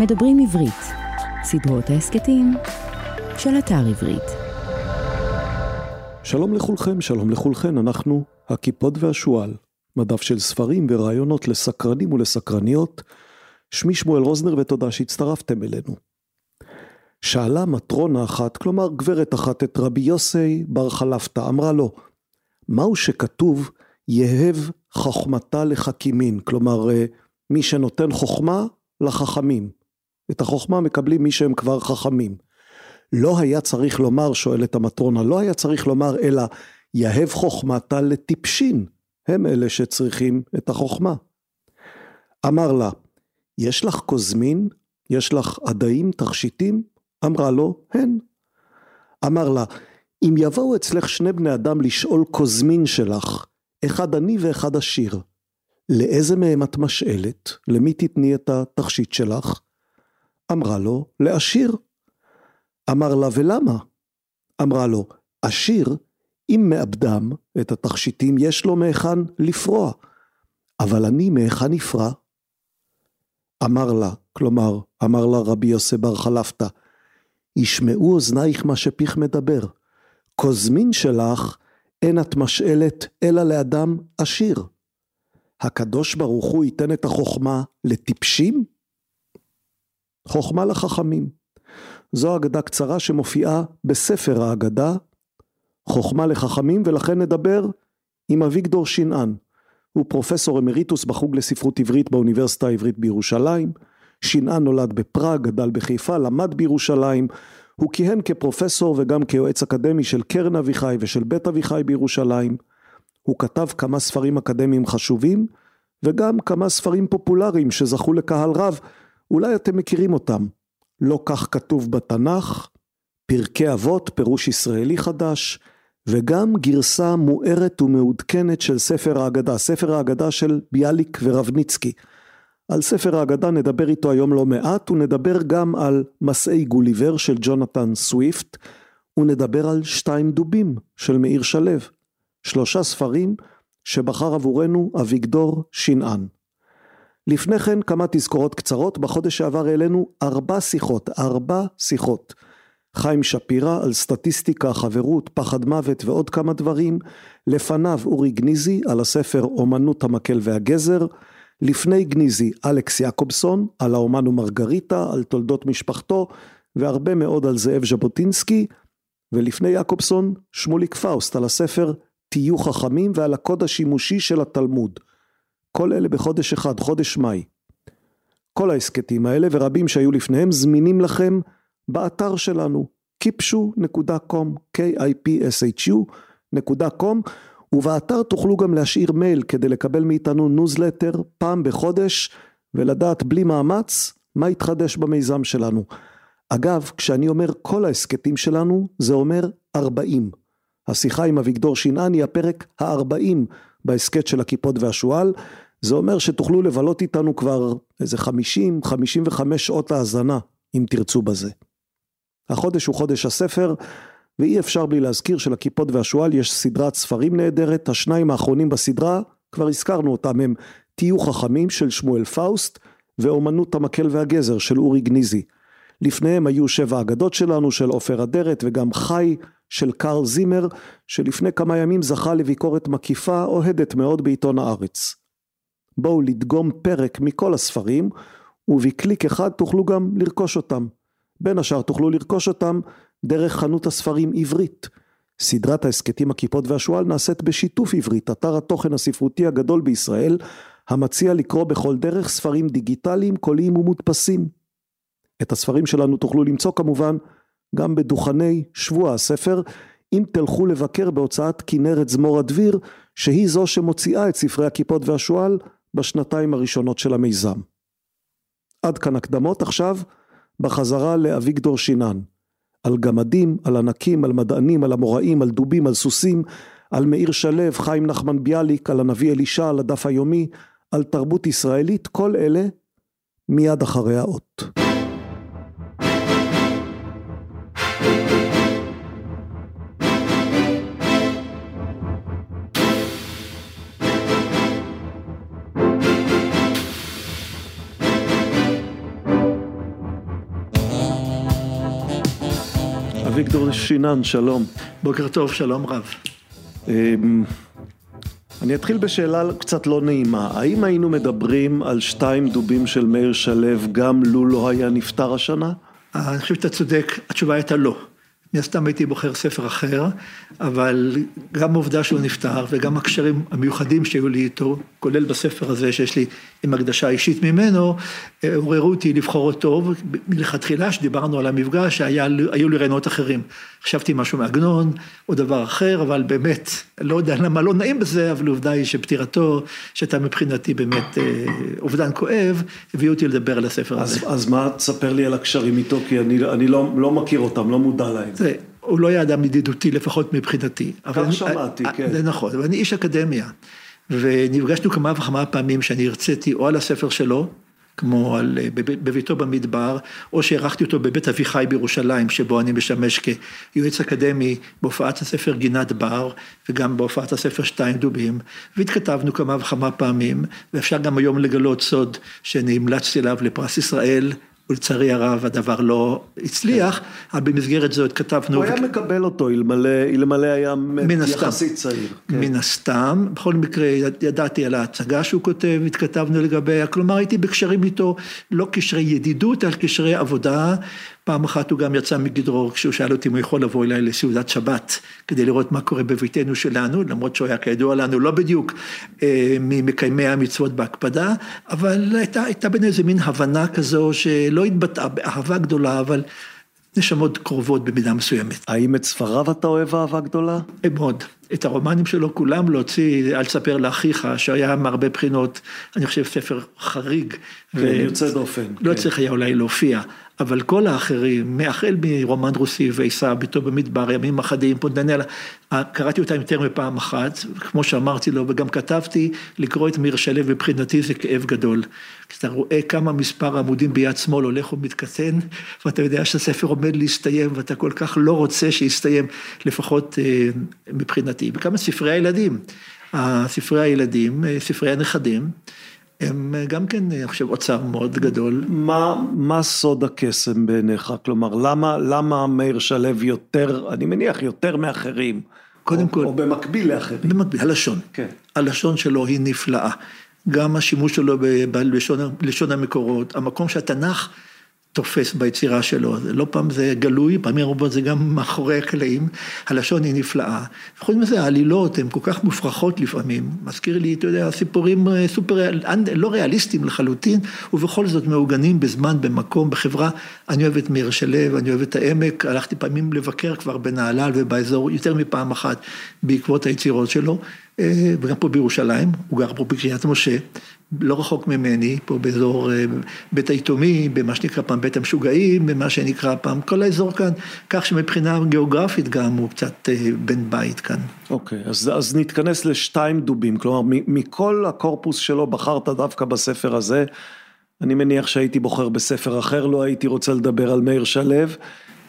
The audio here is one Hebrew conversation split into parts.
מדברים עברית, סדרות ההסכתים של אתר עברית. שלום לכולכם, שלום לכולכן, אנחנו הקיפוד והשועל, מדף של ספרים ורעיונות לסקרנים ולסקרניות. שמי שמואל רוזנר ותודה שהצטרפתם אלינו. שאלה מטרונה אחת, כלומר גברת אחת, את רבי יוסי בר חלפתא, אמרה לו, מהו שכתוב יהב חוכמתה לחכימין, כלומר אה, מי שנותן חוכמה לחכמים. את החוכמה מקבלים מי שהם כבר חכמים. לא היה צריך לומר, שואלת המטרונה, לא היה צריך לומר אלא יהב חוכמתה לטיפשין, הם אלה שצריכים את החוכמה. אמר לה, יש לך קוזמין? יש לך עדיים, תכשיטים? אמרה לו, הן. אמר לה, אם יבואו אצלך שני בני אדם לשאול קוזמין שלך, אחד עני ואחד עשיר, לאיזה מהם את משאלת? למי תתני את התכשיט שלך? אמרה לו, לעשיר. אמר לה, ולמה? אמרה לו, עשיר, אם מאבדם את התכשיטים, יש לו מהיכן לפרוע, אבל אני מהיכן נפרע? אמר לה, כלומר, אמר לה רבי יוסי בר חלפתא, ישמעו אוזנייך מה שפיך מדבר. קוזמין שלך אין את משאלת אלא לאדם עשיר. הקדוש ברוך הוא ייתן את החוכמה לטיפשים? חוכמה לחכמים. זו אגדה קצרה שמופיעה בספר האגדה, חוכמה לחכמים, ולכן נדבר עם אביגדור שנען. הוא פרופסור אמריטוס בחוג לספרות עברית באוניברסיטה העברית בירושלים. שנען נולד בפראג, גדל בחיפה, למד בירושלים. הוא כיהן כפרופסור וגם כיועץ אקדמי של קרן אביחי ושל בית אביחי בירושלים. הוא כתב כמה ספרים אקדמיים חשובים, וגם כמה ספרים פופולריים שזכו לקהל רב, אולי אתם מכירים אותם. לא כך כתוב בתנ"ך, פרקי אבות, פירוש ישראלי חדש, וגם גרסה מוארת ומעודכנת של ספר האגדה, ספר האגדה של ביאליק ורבניצקי. על ספר האגדה נדבר איתו היום לא מעט, ונדבר גם על מסעי גוליבר של ג'ונתן סוויפט, ונדבר על שתיים דובים של מאיר שלו. שלושה ספרים שבחר עבורנו אביגדור שנען. לפני כן כמה תזכורות קצרות, בחודש שעבר העלינו ארבע שיחות, ארבע שיחות. חיים שפירא על סטטיסטיקה, חברות, פחד מוות ועוד כמה דברים, לפניו אורי גניזי על הספר אומנות המקל והגזר, לפני גניזי אלכס יעקובסון על האומן ומרגריטה, על תולדות משפחתו והרבה מאוד על זאב ז'בוטינסקי, ולפני יעקובסון שמוליק פאוסט על הספר תהיו חכמים ועל הקוד השימושי של התלמוד. כל אלה בחודש אחד, חודש מאי. כל ההסכתים האלה ורבים שהיו לפניהם זמינים לכם באתר שלנו kipshu.com, k-i-p-s-h-u.com ובאתר תוכלו גם להשאיר מייל כדי לקבל מאיתנו ניוזלטר פעם בחודש ולדעת בלי מאמץ מה התחדש במיזם שלנו. אגב, כשאני אומר כל ההסכתים שלנו, זה אומר 40. השיחה עם אביגדור שנען היא הפרק ה-40 בהסכת של הקיפוד והשועל. זה אומר שתוכלו לבלות איתנו כבר איזה 50-55 שעות האזנה, אם תרצו בזה. החודש הוא חודש הספר, ואי אפשר בלי להזכיר שלקיפוד והשועל יש סדרת ספרים נהדרת, השניים האחרונים בסדרה, כבר הזכרנו אותם, הם תהיו חכמים של שמואל פאוסט, ואומנות המקל והגזר של אורי גניזי. לפניהם היו שבע אגדות שלנו של עופר אדרת וגם חי של קרל זימר, שלפני כמה ימים זכה לביקורת מקיפה אוהדת מאוד בעיתון הארץ. בואו לדגום פרק מכל הספרים, ובקליק אחד תוכלו גם לרכוש אותם. בין השאר תוכלו לרכוש אותם דרך חנות הספרים עברית. סדרת ההסכתים הכיפות והשועל נעשית בשיתוף עברית, אתר התוכן הספרותי הגדול בישראל, המציע לקרוא בכל דרך ספרים דיגיטליים, קוליים ומודפסים. את הספרים שלנו תוכלו למצוא כמובן גם בדוכני שבוע הספר, אם תלכו לבקר בהוצאת כנרת זמור הדביר, שהיא זו שמוציאה את ספרי הכיפות והשועל בשנתיים הראשונות של המיזם. עד כאן הקדמות, עכשיו בחזרה לאביגדור שינן. על גמדים, על ענקים, על מדענים, על אמוראים, על דובים, על סוסים, על מאיר שלו, חיים נחמן ביאליק, על הנביא אלישע, על הדף היומי, על תרבות ישראלית, כל אלה מיד אחרי האות. אביגדור שינן, שלום. בוקר טוב, שלום רב. אמ, אני אתחיל בשאלה קצת לא נעימה. האם היינו מדברים על שתיים דובים של מאיר שלו גם לו לא היה נפטר השנה? אני חושב שאתה צודק, התשובה הייתה לא. מן הסתם הייתי בוחר ספר אחר, אבל גם העובדה שהוא נפטר וגם הקשרים המיוחדים שהיו לי איתו, כולל בספר הזה שיש לי עם הקדשה אישית ממנו, עוררו אותי לבחור אותו, מלכתחילה שדיברנו על המפגש, שהיו לי רעיונות אחרים. חשבתי משהו מעגנון, או דבר אחר, אבל באמת, לא יודע למה לא נעים בזה, אבל עובדה היא שפטירתו, שהייתה מבחינתי באמת אה, אובדן כואב, הביאו אותי לדבר על הספר אז, הזה. אז מה תספר לי על הקשרים איתו, כי אני, אני לא, לא מכיר אותם, לא מודע להם. זה, הוא לא היה אדם ידידותי, לפחות מבחינתי. כך שמעתי, אה, כן. זה נכון, אבל אני איש אקדמיה, ונפגשנו כמה וכמה פעמים שאני הרציתי או על הספר שלו, כמו על, אה, בב- בביתו במדבר, או שאירחתי אותו בבית אביחי בירושלים, שבו אני משמש כיועץ אקדמי בהופעת הספר גינת בר, וגם בהופעת הספר שתיים דובים, והתכתבנו כמה וכמה פעמים, ואפשר גם היום לגלות סוד שנמלצתי אליו לפרס ישראל. ולצערי הרב הדבר לא הצליח, אבל במסגרת זאת כתבנו... הוא היה מקבל אותו אלמלא, היה. יחסית צעיר. כן. מן הסתם, בכל מקרה ידעתי על ההצגה שהוא כותב, התכתבנו לגביה, כלומר הייתי בקשרים איתו, לא קשרי ידידות, אלא קשרי עבודה. פעם אחת הוא גם יצא מגדרו כשהוא שאל אותי אם הוא יכול לבוא אליי לסעודת שבת, כדי לראות מה קורה בביתנו שלנו, למרות שהוא היה כידוע לנו לא בדיוק אה, ממקיימי המצוות בהקפדה, אבל הייתה, הייתה בינינו איזה מין הבנה כזו שלא התבטאה באהבה גדולה, אבל נשמות קרובות במידה מסוימת. האם את ספריו אתה אוהב אהבה גדולה? מאוד. את הרומנים שלו כולם להוציא, אל תספר לאחיך, שהיה מהרבה בחינות, אני חושב ספר חריג. כן, יוצא דופן. לא כן. צריך היה אולי להופיע, אבל כל האחרים, החל מרומן רוסי ועיסה, ביתו במדבר, ימים אחדים, פונדנלה, קראתי אותם יותר מפעם אחת, כמו שאמרתי לו, וגם כתבתי, לקרוא את מאיר שלו מבחינתי זה כאב גדול. כשאתה רואה כמה מספר עמודים ביד שמאל הולך ומתקטן, ואתה יודע שהספר עומד להסתיים, ואתה כל כך לא רוצה שיסתיים, לפחות אה, מבחינתי. וכמה ספרי הילדים, ספרי הילדים, אה, ספרי הנכדים, הם אה, גם כן, אני חושב, אוצר מאוד גדול. מה, מה סוד הקסם בעיניך? כלומר, למה, למה מאיר שלו יותר, אני מניח יותר מאחרים? קודם או, כל- או במקביל לאחרים. במקביל, הלשון. כן. הלשון שלו היא נפלאה. גם השימוש שלו בלשון המקורות, המקום שהתנ"ך תופס ביצירה שלו, לא פעם זה גלוי, פעמים רבות זה גם מאחורי הקלעים, הלשון היא נפלאה. חוץ מזה העלילות הן כל כך מופרכות לפעמים, מזכיר לי, אתה יודע, סיפורים אה, סופר, לא ריאליסטיים לחלוטין, ובכל זאת מעוגנים בזמן, במקום, בחברה. אני אוהב את מאיר שלו, אני אוהב את העמק, הלכתי פעמים לבקר כבר בנהלל ובאזור יותר מפעם אחת בעקבות היצירות שלו. אה, וגם פה בירושלים, הוא גר פה בקריית משה, לא רחוק ממני, פה באזור אה, בית היתומים, במה שנקרא פעם בית המשוגעים, במה שנקרא פעם, כל האזור כאן, כך שמבחינה גיאוגרפית גם הוא קצת אה, בן בית כאן. אוקיי, אז, אז נתכנס לשתיים דובים, כלומר מכל הקורפוס שלו בחרת דווקא בספר הזה, אני מניח שהייתי בוחר בספר אחר, לא הייתי רוצה לדבר על מאיר שלו,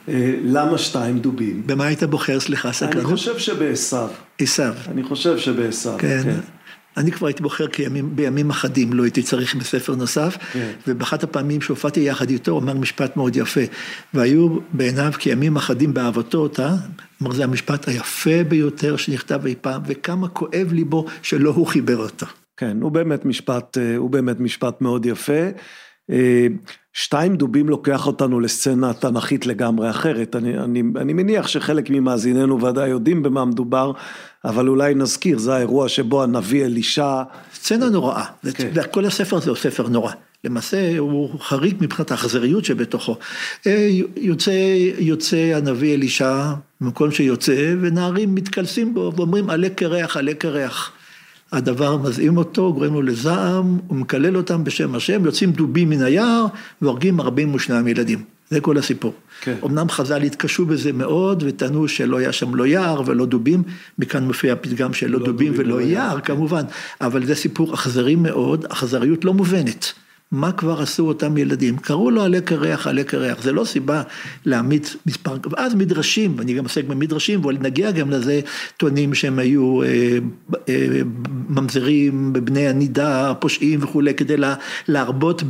אה, למה שתיים דובים? במה היית בוחר, סליחה, אני סקרנות? חושב שבעשיו, עשיו. אני חושב שבעשיו, כן. כן. אני כבר הייתי בוחר כימים, בימים אחדים, לא הייתי צריך בספר נוסף, כן. ובאחת הפעמים שהופעתי יחד איתו, הוא אמר משפט מאוד יפה, והיו בעיניו כימים אחדים באהבתו אותה, אמר זה המשפט היפה ביותר שנכתב אי פעם, וכמה כואב ליבו שלא הוא חיבר אותו. כן, הוא באמת משפט, אה, הוא באמת משפט מאוד יפה. שתיים דובים לוקח אותנו לסצנה תנכית לגמרי אחרת. אני, אני, אני מניח שחלק ממאזיננו ודאי יודעים במה מדובר, אבל אולי נזכיר, זה האירוע שבו הנביא אלישע, סצנה נוראה, כן. וכל הספר הזה הוא ספר נורא. למעשה הוא חריג מבחינת האכזריות שבתוכו. אה, יוצא, יוצא הנביא אלישע, במקום שיוצא, ונערים מתקלסים בו ואומרים עלה קרח, עלה קרח. הדבר מזעים אותו, גורם לו לזעם, הוא מקלל אותם בשם השם, יוצאים דובים מן היער והורגים 42 ילדים. זה כל הסיפור. כן. אמנם חז"ל התקשו בזה מאוד וטענו שלא היה שם לא יער ולא דובים, מכאן מופיע הפתגם שלא לא דובים דובים ולא ולא יער, יער. כמובן, אבל זה סיפור אכזרי מאוד, אכזריות לא מובנת. מה כבר עשו אותם ילדים. קראו לו עלה קרח, עלה קרח, זה לא סיבה להעמיד מספר, ואז מדרשים, ואני גם עוסק במדרשים, אבל נגיע גם לזה, טוענים שהם היו אה, אה, ממזרים, בני הנידה, פושעים וכולי, כדי לה, להרבות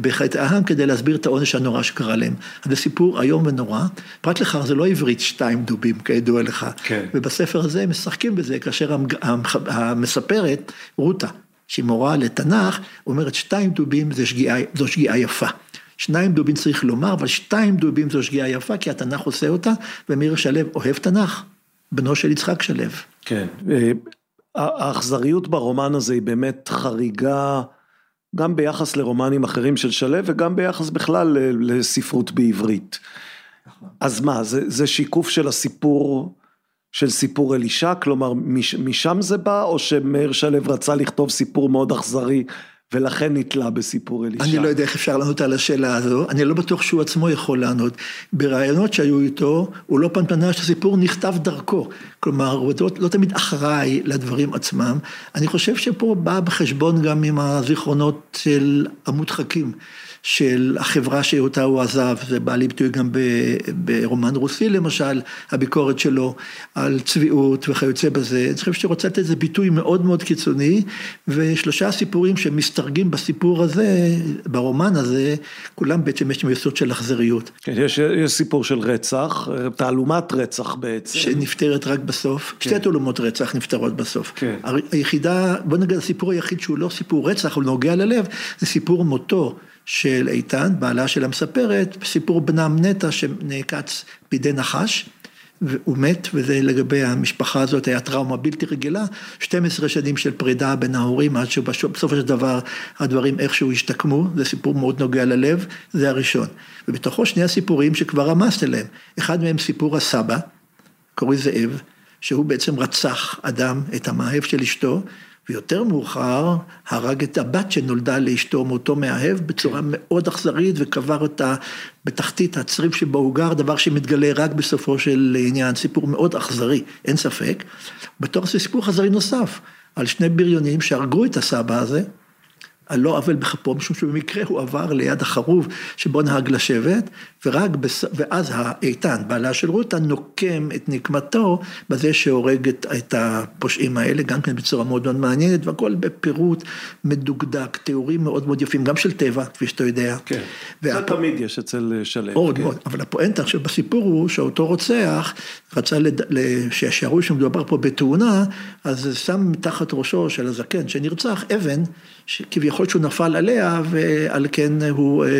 בחטאיהם, כדי להסביר את העונש הנורא שקרה להם. זה סיפור איום ונורא, פרט לכך זה לא עברית שתיים דובים, כידוע לך. כן. ובספר הזה משחקים בזה, כאשר המספרת, רותה, שהיא מורה לתנ"ך, אומרת שתיים דובים זה שגיאה, זו שגיאה יפה. שניים דובים צריך לומר, אבל שתיים דובים זו שגיאה יפה, כי התנ"ך עושה אותה, ומאיר שלו אוהב תנ"ך, בנו של יצחק שלו. כן, אה, האכזריות ברומן הזה היא באמת חריגה, גם ביחס לרומנים אחרים של שלו, וגם ביחס בכלל לספרות בעברית. נכון. אז מה, זה, זה שיקוף של הסיפור של סיפור אלישע, כלומר מש, משם זה בא, או שמאיר שלו רצה לכתוב סיפור מאוד אכזרי ולכן נתלה בסיפור אלישע? אני לא יודע איך אפשר לענות על השאלה הזו, אני לא בטוח שהוא עצמו יכול לענות. ברעיונות שהיו איתו, הוא לא פנפנה שהסיפור נכתב דרכו. כלומר, הוא לא, לא תמיד אחראי לדברים עצמם. אני חושב שפה בא בחשבון גם עם הזיכרונות של המודחקים. של החברה שאותה הוא עזב, זה בא לי ביטוי גם ברומן רוסי למשל, הביקורת שלו על צביעות וכיוצא בזה, אני חושב שרוצה לתת איזה ביטוי מאוד מאוד קיצוני, ושלושה סיפורים שמסתרגים בסיפור הזה, ברומן הזה, כולם בעצם יש יסוד של אכזריות. כן, יש, יש סיפור של רצח, תעלומת רצח בעצם. שנפטרת רק בסוף, כן. שתי תעלומות רצח נפטרות בסוף. כן. היחידה, בוא נגיד הסיפור היחיד שהוא לא סיפור רצח, הוא נוגע ללב, זה סיפור מותו. של איתן, בעלה של המספרת, סיפור בנם נטע שנעקץ בידי נחש, והוא מת, וזה לגבי המשפחה הזאת היה טראומה בלתי רגילה, 12 שנים של פרידה בין ההורים, עד שבסופו של דבר הדברים איכשהו השתקמו, זה סיפור מאוד נוגע ללב, זה הראשון. ובתוכו שני הסיפורים שכבר רמזת אליהם, אחד מהם סיפור הסבא, קוראים זאב, שהוא בעצם רצח אדם, את המאהב של אשתו, ויותר מאוחר הרג את הבת שנולדה לאשתו מאותו מאהב בצורה כן. מאוד אכזרית וקבר אותה בתחתית הצריף שבו הוא גר, דבר שמתגלה רק בסופו של עניין, סיפור מאוד אכזרי, אין ספק. בתור סיפור אכזרי נוסף, על שני בריונים שהרגו את הסבא הזה. על לא עוול בכפו, משום שבמקרה הוא עבר ליד החרוב שבו נהג לשבת, ורק בס... ואז האיתן, בעלה של רותה, נוקם את נקמתו בזה שהורג את, את הפושעים האלה, גם כן בצורה מאוד מאוד מעניינת, והכל בפירוט מדוקדק, תיאורים מאוד מאוד יפים, גם של טבע, כפי שאתה יודע. כן, והפ... זה תמיד יש אצל שלם. מאוד כן. מאוד, אבל הפואנטה עכשיו בסיפור הוא שאותו רוצח רצה לד... שישארו שמדובר פה בתאונה, אז שם מתחת ראשו של הזקן שנרצח אבן, שכביכול שהוא נפל עליה, ועל כן הוא, אה,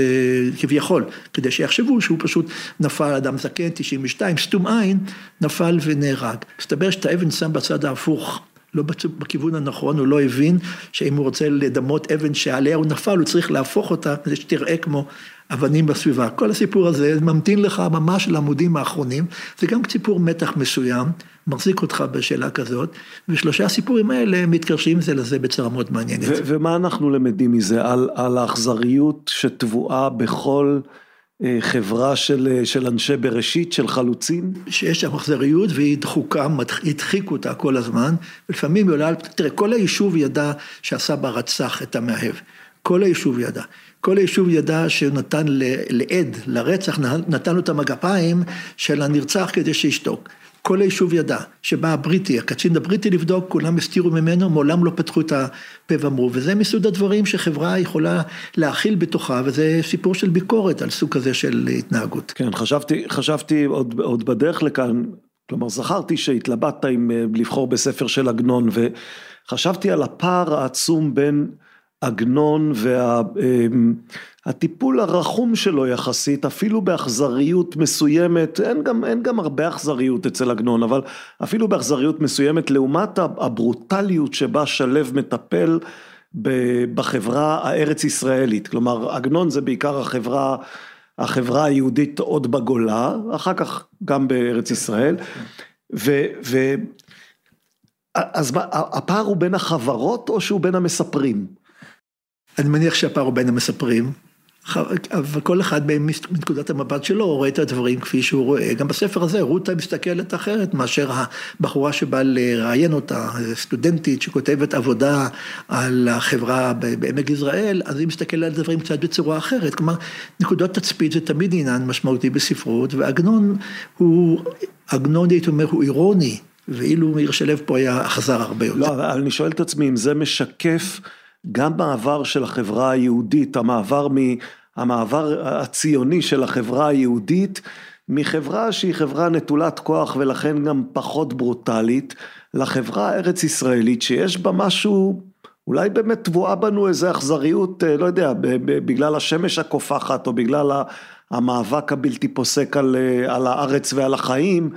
כביכול, כדי שיחשבו שהוא פשוט נפל, אדם זקן, 92, סתום עין, נפל ונהרג. מסתבר שאת האבן שם בצד ההפוך. לא בכיוון הנכון, הוא לא הבין שאם הוא רוצה לדמות אבן שעליה הוא נפל, הוא צריך להפוך אותה כדי שתראה כמו אבנים בסביבה. כל הסיפור הזה ממתין לך ממש לעמודים האחרונים, זה גם סיפור מתח מסוים, מחזיק אותך בשאלה כזאת, ושלושה הסיפורים האלה מתקרשים זה לזה בצורה מאוד מעניינת. ומה אנחנו למדים מזה? על, על האכזריות שטבועה בכל... אה, חברה של, אה, של אנשי בראשית, של חלוצים? שיש שם אכזריות והיא דחוקה, הדחיקו אותה כל הזמן, ולפעמים היא עולה, תראה, כל היישוב ידע שהסבא רצח את המאהב, כל היישוב ידע. כל היישוב ידע שהוא נתן לעד, לרצח, נתן לו את המגפיים של הנרצח כדי שישתוק. כל היישוב ידע שבא הבריטי, הקצין הבריטי לבדוק, כולם הסתירו ממנו, מעולם לא פתחו את הפה ואמרו, וזה מסוג הדברים שחברה יכולה להכיל בתוכה, וזה סיפור של ביקורת על סוג כזה של התנהגות. כן, חשבתי, חשבתי עוד, עוד בדרך לכאן, כלומר זכרתי שהתלבטת עם אה, לבחור בספר של עגנון, וחשבתי על הפער העצום בין עגנון והטיפול אמ, הרחום שלו יחסית, אפילו באכזריות מסוימת, אין גם, אין גם הרבה אכזריות אצל עגנון, אבל אפילו באכזריות מסוימת, לעומת הברוטליות שבה שלו מטפל בחברה הארץ ישראלית, כלומר עגנון זה בעיקר החברה, החברה היהודית עוד בגולה, אחר כך גם בארץ ישראל, ו... ו אז מה, הפער הוא בין החברות או שהוא בין המספרים? אני מניח שהפער הוא בין המספרים, אבל כל אחד מנקודת המבט שלו רואה את הדברים כפי שהוא רואה. גם בספר הזה רותה מסתכלת אחרת מאשר הבחורה שבאה לראיין אותה, סטודנטית שכותבת עבודה על החברה בעמק יזרעאל, אז היא מסתכלת על דברים קצת בצורה אחרת. כלומר, נקודות תצפית זה תמיד עניין משמעותי בספרות, ועגנון הוא, עגנון הייתי אומר הוא אירוני. ואילו מאיר שלו פה היה אכזר הרבה יותר. לא, אבל אני שואל את עצמי אם זה משקף גם מעבר של החברה היהודית, המעבר, מ, המעבר הציוני של החברה היהודית, מחברה שהיא חברה נטולת כוח ולכן גם פחות ברוטלית, לחברה הארץ ישראלית שיש בה משהו, אולי באמת טבועה בנו איזה אכזריות, אה, לא יודע, בגלל השמש הקופחת או בגלל המאבק הבלתי פוסק על, אה, על הארץ ועל החיים.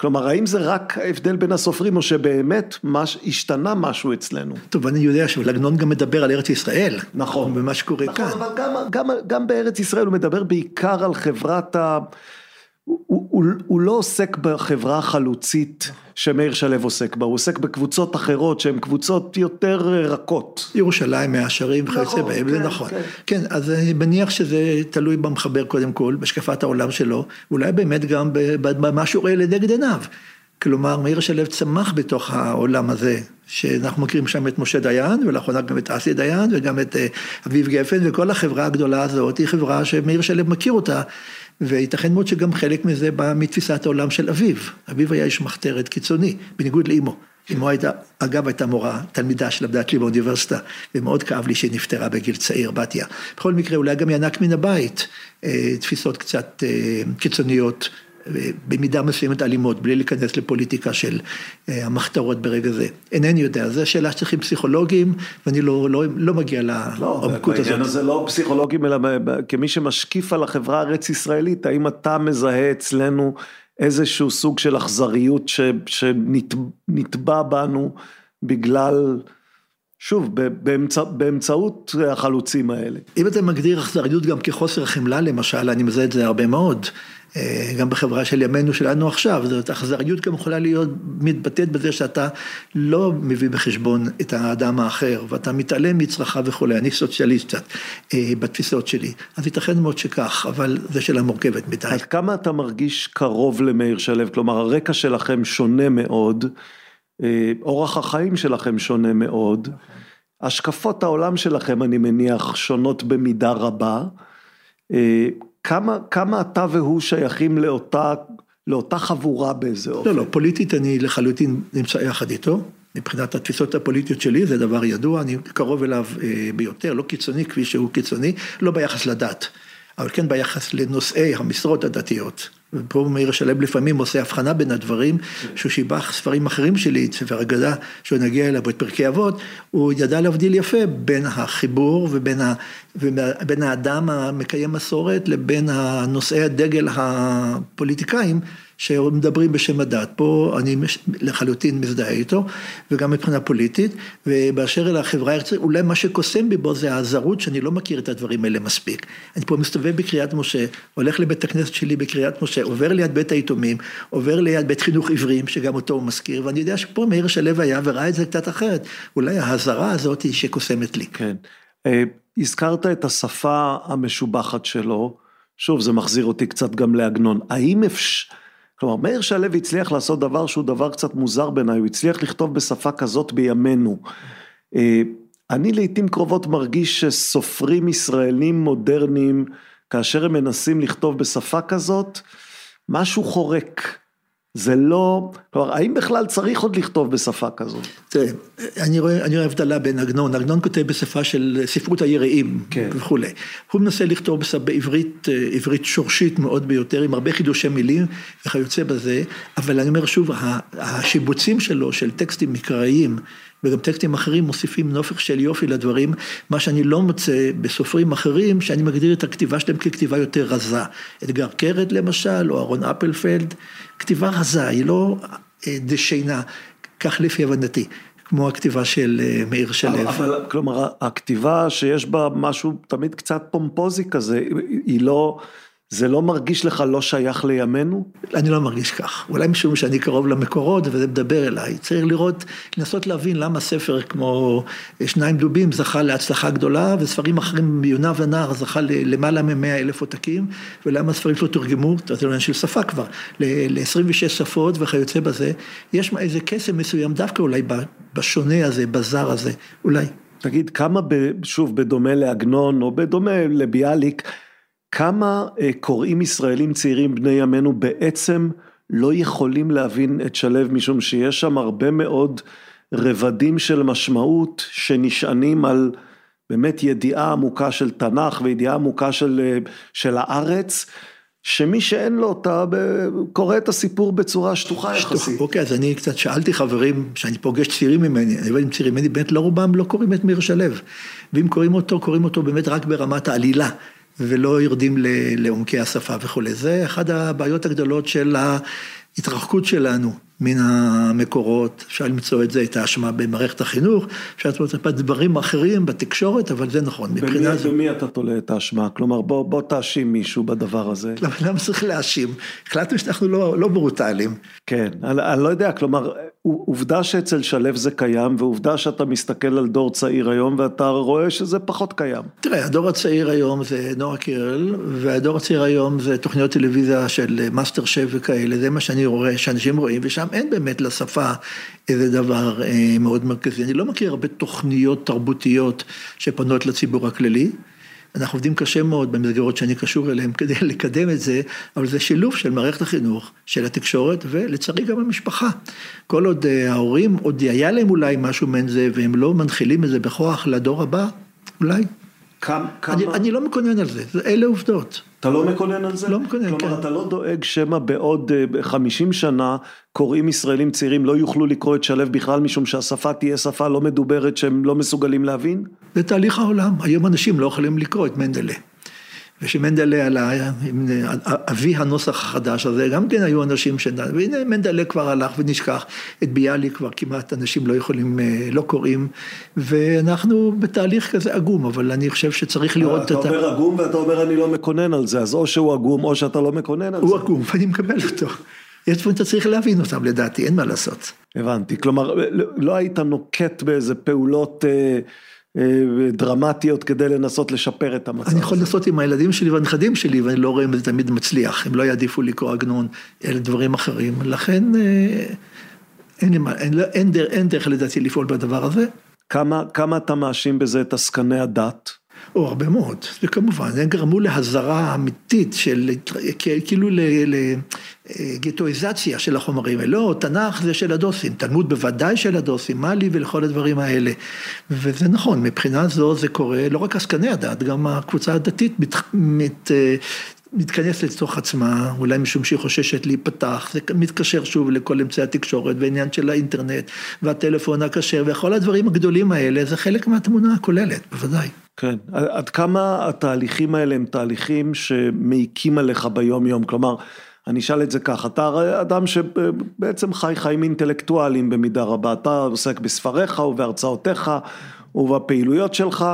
כלומר, האם זה רק ההבדל בין הסופרים, או שבאמת מש, השתנה משהו אצלנו? טוב, אני יודע שלגנון גם מדבר על ארץ ישראל. נכון. ומה שקורה נכון, כאן. אבל גם, גם, גם בארץ ישראל הוא מדבר בעיקר על חברת ה... הוא, הוא, הוא לא עוסק בחברה החלוצית שמאיר שלו עוסק בה, הוא עוסק בקבוצות אחרות שהן קבוצות יותר רכות. ירושלים, מאה שערים וכיוצא נכון, בהם, זה כן, נכון. כן. כן, אז אני מניח שזה תלוי במחבר קודם כל, בהשקפת העולם שלו, אולי באמת גם במה שהוא רואה לנגד עיניו. כלומר, מאיר שלו צמח בתוך העולם הזה, שאנחנו מכירים שם את משה דיין, ולאחרונה גם את אסי דיין, וגם את אה, אביב גפן, וכל החברה הגדולה הזאת היא חברה שמאיר שלו מכיר אותה. וייתכן מאוד שגם חלק מזה בא מתפיסת העולם של אביו. אביו היה איש מחתרת קיצוני, בניגוד לאימו. אמו הייתה, אגב הייתה מורה, תלמידה שלמדה אצלי באוניברסיטה, ומאוד כאב לי שהיא נפטרה בגיל צעיר, בתיה. בכל מקרה, אולי גם ינק מן הבית, אה, תפיסות קצת אה, קיצוניות במידה מסוימת אלימות, בלי להיכנס לפוליטיקה של אה, המחתרות ברגע זה. אינני יודע, זו שאלה שצריכים פסיכולוגים, ואני לא, לא, לא מגיע לעומקות לא, הזאת. בעניין הזה לא פסיכולוגים, אלא כמי שמשקיף על החברה הארץ ישראלית, האם אתה מזהה אצלנו איזשהו סוג של אכזריות שנתבע בנו בגלל... שוב, באמצע, באמצעות החלוצים האלה. אם אתה מגדיר אכזריות גם כחוסר חמלה למשל, אני מזהה את זה הרבה מאוד. אה, גם בחברה של ימינו שלנו עכשיו, זאת אכזריות גם יכולה להיות מתבטאת בזה שאתה לא מביא בחשבון את האדם האחר, ואתה מתעלם מצרכיו וכולי, אני סוציאליסט קצת אה, בתפיסות שלי, אז ייתכן מאוד שכך, אבל זו שאלה מורכבת מדי. עד כמה אתה מרגיש קרוב למאיר שלו, כלומר הרקע שלכם שונה מאוד, אה, אורח החיים שלכם שונה מאוד, השקפות העולם שלכם אני מניח שונות במידה רבה, כמה, כמה אתה והוא שייכים לאותה, לאותה חבורה באיזה אופן? לא, לא, פוליטית אני לחלוטין נמצא יחד איתו. מבחינת התפיסות הפוליטיות שלי זה דבר ידוע, אני קרוב אליו אה, ביותר, לא קיצוני כפי שהוא קיצוני, לא ביחס לדת, אבל כן ביחס לנושאי המשרות הדתיות. ופה מאיר שלם לפעמים עושה הבחנה בין הדברים, שהוא שיבח ספרים אחרים שלי, את ספר אגדה, שהוא נגיע אליו, את פרקי אבות, הוא ידע להבדיל יפה בין החיבור ובין, ה, ובין האדם המקיים מסורת לבין נושאי הדגל הפוליטיקאים. שמדברים בשם הדת, פה אני לחלוטין מזדהה איתו, וגם מבחינה פוליטית, ובאשר אל החברה הארצית, אולי מה שקוסם בי בו זה הזרות שאני לא מכיר את הדברים האלה מספיק. אני פה מסתובב בקריית משה, הולך לבית הכנסת שלי בקריית משה, עובר ליד בית היתומים, עובר ליד בית חינוך עיוורים, שגם אותו הוא מזכיר, ואני יודע שפה מאיר שלו היה וראה את זה קצת אחרת, אולי האזהרה הזאת היא שקוסמת לי. כן. אה, הזכרת את השפה המשובחת שלו, שוב, זה מחזיר אותי קצת גם לעגנון. האם אפשר... כלומר, מאיר שלו הצליח לעשות דבר שהוא דבר קצת מוזר בעיניי, הוא הצליח לכתוב בשפה כזאת בימינו. אה, אני לעיתים קרובות מרגיש שסופרים ישראלים מודרניים, כאשר הם מנסים לכתוב בשפה כזאת, משהו חורק. זה לא, כלומר, האם בכלל צריך עוד לכתוב בשפה כזאת? תראה, אני רואה, אני רואה הבדלה בין עגנון, עגנון כותב בשפה של ספרות היראים כן. וכולי. הוא מנסה לכתוב בשפה, בעברית, עברית שורשית מאוד ביותר, עם הרבה חידושי מילים וכיוצא בזה, אבל אני אומר שוב, השיבוצים שלו של טקסטים מקראיים, וגם טקסטים אחרים מוסיפים נופך של יופי לדברים, מה שאני לא מוצא בסופרים אחרים, שאני מגדיר את הכתיבה שלהם ככתיבה יותר רזה. אתגר קרת למשל, או אהרון אפלפלד, כתיבה רזה, היא לא אה, דשנה, כך לפי הבנתי. כמו הכתיבה של אה, מאיר שלו. אבל כלומר הכתיבה שיש בה משהו תמיד קצת פומפוזי כזה, היא לא, זה לא מרגיש לך לא שייך לימינו? אני לא מרגיש כך. אולי משום שאני קרוב למקורות וזה מדבר אליי. צריך לראות, לנסות להבין למה ספר כמו שניים דובים זכה להצלחה גדולה, וספרים אחרים מיונה ונער זכה למעלה מ-100 אלף עותקים, ולמה הספרים שלו תורגמו, זה עניין של שפה כבר, ל-26 שפות וכיוצא בזה. יש איזה קסם מסוים דווקא אולי בשונה הזה, בזר הזה, אולי. תגיד, כמה, שוב, בדומה לעגנון, או בדומה לביאליק, כמה אה, קוראים ישראלים צעירים בני ימינו בעצם לא יכולים להבין את שלו, משום שיש שם הרבה מאוד רבדים של משמעות שנשענים על באמת ידיעה עמוקה של תנ"ך וידיעה עמוקה של, אה, של הארץ. שמי שאין לו אותה, קורא את הסיפור בצורה שטוחה יחסית. אוקיי, אז אני קצת שאלתי חברים, שאני פוגש צעירים ממני, אני עובד עם צעירים ממני, באמת לא רובם לא קוראים את מאיר שלו. ואם קוראים אותו, קוראים אותו באמת רק ברמת העלילה. ולא יורדים לעומקי השפה וכולי. זה אחת הבעיות הגדולות של ההתרחקות שלנו מן המקורות, אפשר למצוא את זה, את האשמה במערכת החינוך, אפשר למצוא את בדברים אחרים, בתקשורת, אבל זה נכון, מבחינה זו. במי אתה תולה את האשמה? כלומר, בוא, בוא תאשים מישהו בדבר הזה. למה, למה צריך להאשים? החלטנו שאנחנו לא, לא ברוטליים. כן, אני, אני לא יודע, כלומר, עובדה שאצל שלו זה קיים, ועובדה שאתה מסתכל על דור צעיר היום, ואתה רואה שזה פחות קיים. תראה, הדור הצעיר היום זה נועה קירל, והדור הצעיר היום זה תוכניות טלוויזיה של מאסטר שף וכאלה, זה מה שאני רואה, שאנשים רואים, ושם אין באמת לשפה איזה דבר אה, מאוד מרכזי. אני לא מכיר הרבה תוכניות תרבותיות שפונות לציבור הכללי. אנחנו עובדים קשה מאוד במסגרות שאני קשור אליהן כדי לקדם את זה, אבל זה שילוב של מערכת החינוך, של התקשורת, ולצערי גם המשפחה. כל עוד אה, ההורים, עוד היה להם אולי משהו מעין זה, והם לא מנחילים את זה בכוח לדור הבא, אולי. כמה... אני, אני לא מקונן על זה, אלה עובדות. אתה לא מקונן על זה? לא מקונן, כלומר, כן. אתה לא דואג שמא בעוד 50 אה, שנה קוראים ישראלים צעירים לא יוכלו לקרוא את שלו בכלל משום שהשפה תהיה שפה לא מדוברת שהם לא מסוגלים להבין? זה תהליך העולם, היום אנשים לא יכולים לקרוא את מנדלה. ושמנדלה עלה, אבי הנוסח החדש הזה, גם כן היו אנשים ש... והנה מנדלה כבר הלך ונשכח, את ביאליק כבר כמעט אנשים לא יכולים, אה, לא קוראים, ואנחנו בתהליך כזה עגום, אבל אני חושב שצריך לראות את ה... אתה אומר עגום ואתה אומר אני לא מקונן על זה, אז או שהוא עגום או שאתה לא מקונן על זה. הוא עגום ואני מקבל אותו. יש דברים שאתה צריך להבין אותם לדעתי, אין מה לעשות. הבנתי, כלומר לא, לא היית נוקט באיזה פעולות... אה... אה, דרמטיות כדי לנסות לשפר את המצב. אני יכול לנסות עם הילדים שלי והנכדים שלי, ואני לא רואה אם זה תמיד מצליח, הם לא יעדיפו לקרוא עגנון, אלה דברים אחרים, לכן אה, אין, אין, אין, אין, אין דרך לדעתי לפעול בדבר הזה. כמה, כמה אתה מאשים בזה את עסקני הדת? או הרבה מאוד, וכמובן, הם גרמו להזרה אמיתית של, כאילו לגטואיזציה של החומרים האלה, לא, תנ"ך זה של הדוסים, תלמוד בוודאי של הדוסים, מה לי ולכל הדברים האלה. וזה נכון, מבחינה זו זה קורה, לא רק עסקני הדת, גם הקבוצה הדתית מת, מת, מתכנסת לתוך עצמה, אולי משום שהיא חוששת להיפתח, זה מתקשר שוב לכל אמצעי התקשורת ועניין של האינטרנט והטלפון הכשר וכל הדברים הגדולים האלה, זה חלק מהתמונה הכוללת, בוודאי. כן, עד כמה התהליכים האלה הם תהליכים שמעיקים עליך ביום יום, כלומר, אני אשאל את זה ככה, אתה אדם שבעצם חי חיים אינטלקטואליים במידה רבה, אתה עוסק בספריך ובהרצאותיך ובפעילויות שלך,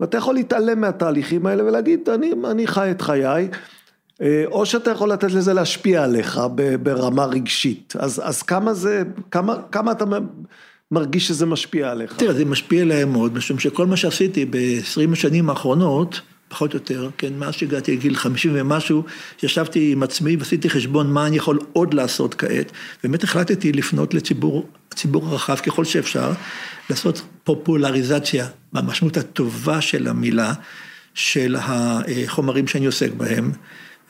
ואתה יכול להתעלם מהתהליכים האלה ולהגיד, אני, אני חי את חיי, או שאתה יכול לתת לזה להשפיע עליך ברמה רגשית, אז, אז כמה זה, כמה, כמה אתה מרגיש שזה משפיע עליך? תראה, זה משפיע עליהם מאוד, משום שכל מה שעשיתי ב-20 השנים האחרונות, פחות או יותר, כן, מאז שהגעתי לגיל 50 ומשהו, ישבתי עם עצמי ועשיתי חשבון מה אני יכול עוד לעשות כעת, באמת החלטתי לפנות לציבור, הציבור הרחב ככל שאפשר, לעשות פופולריזציה במשמעות הטובה של המילה, של החומרים שאני עוסק בהם.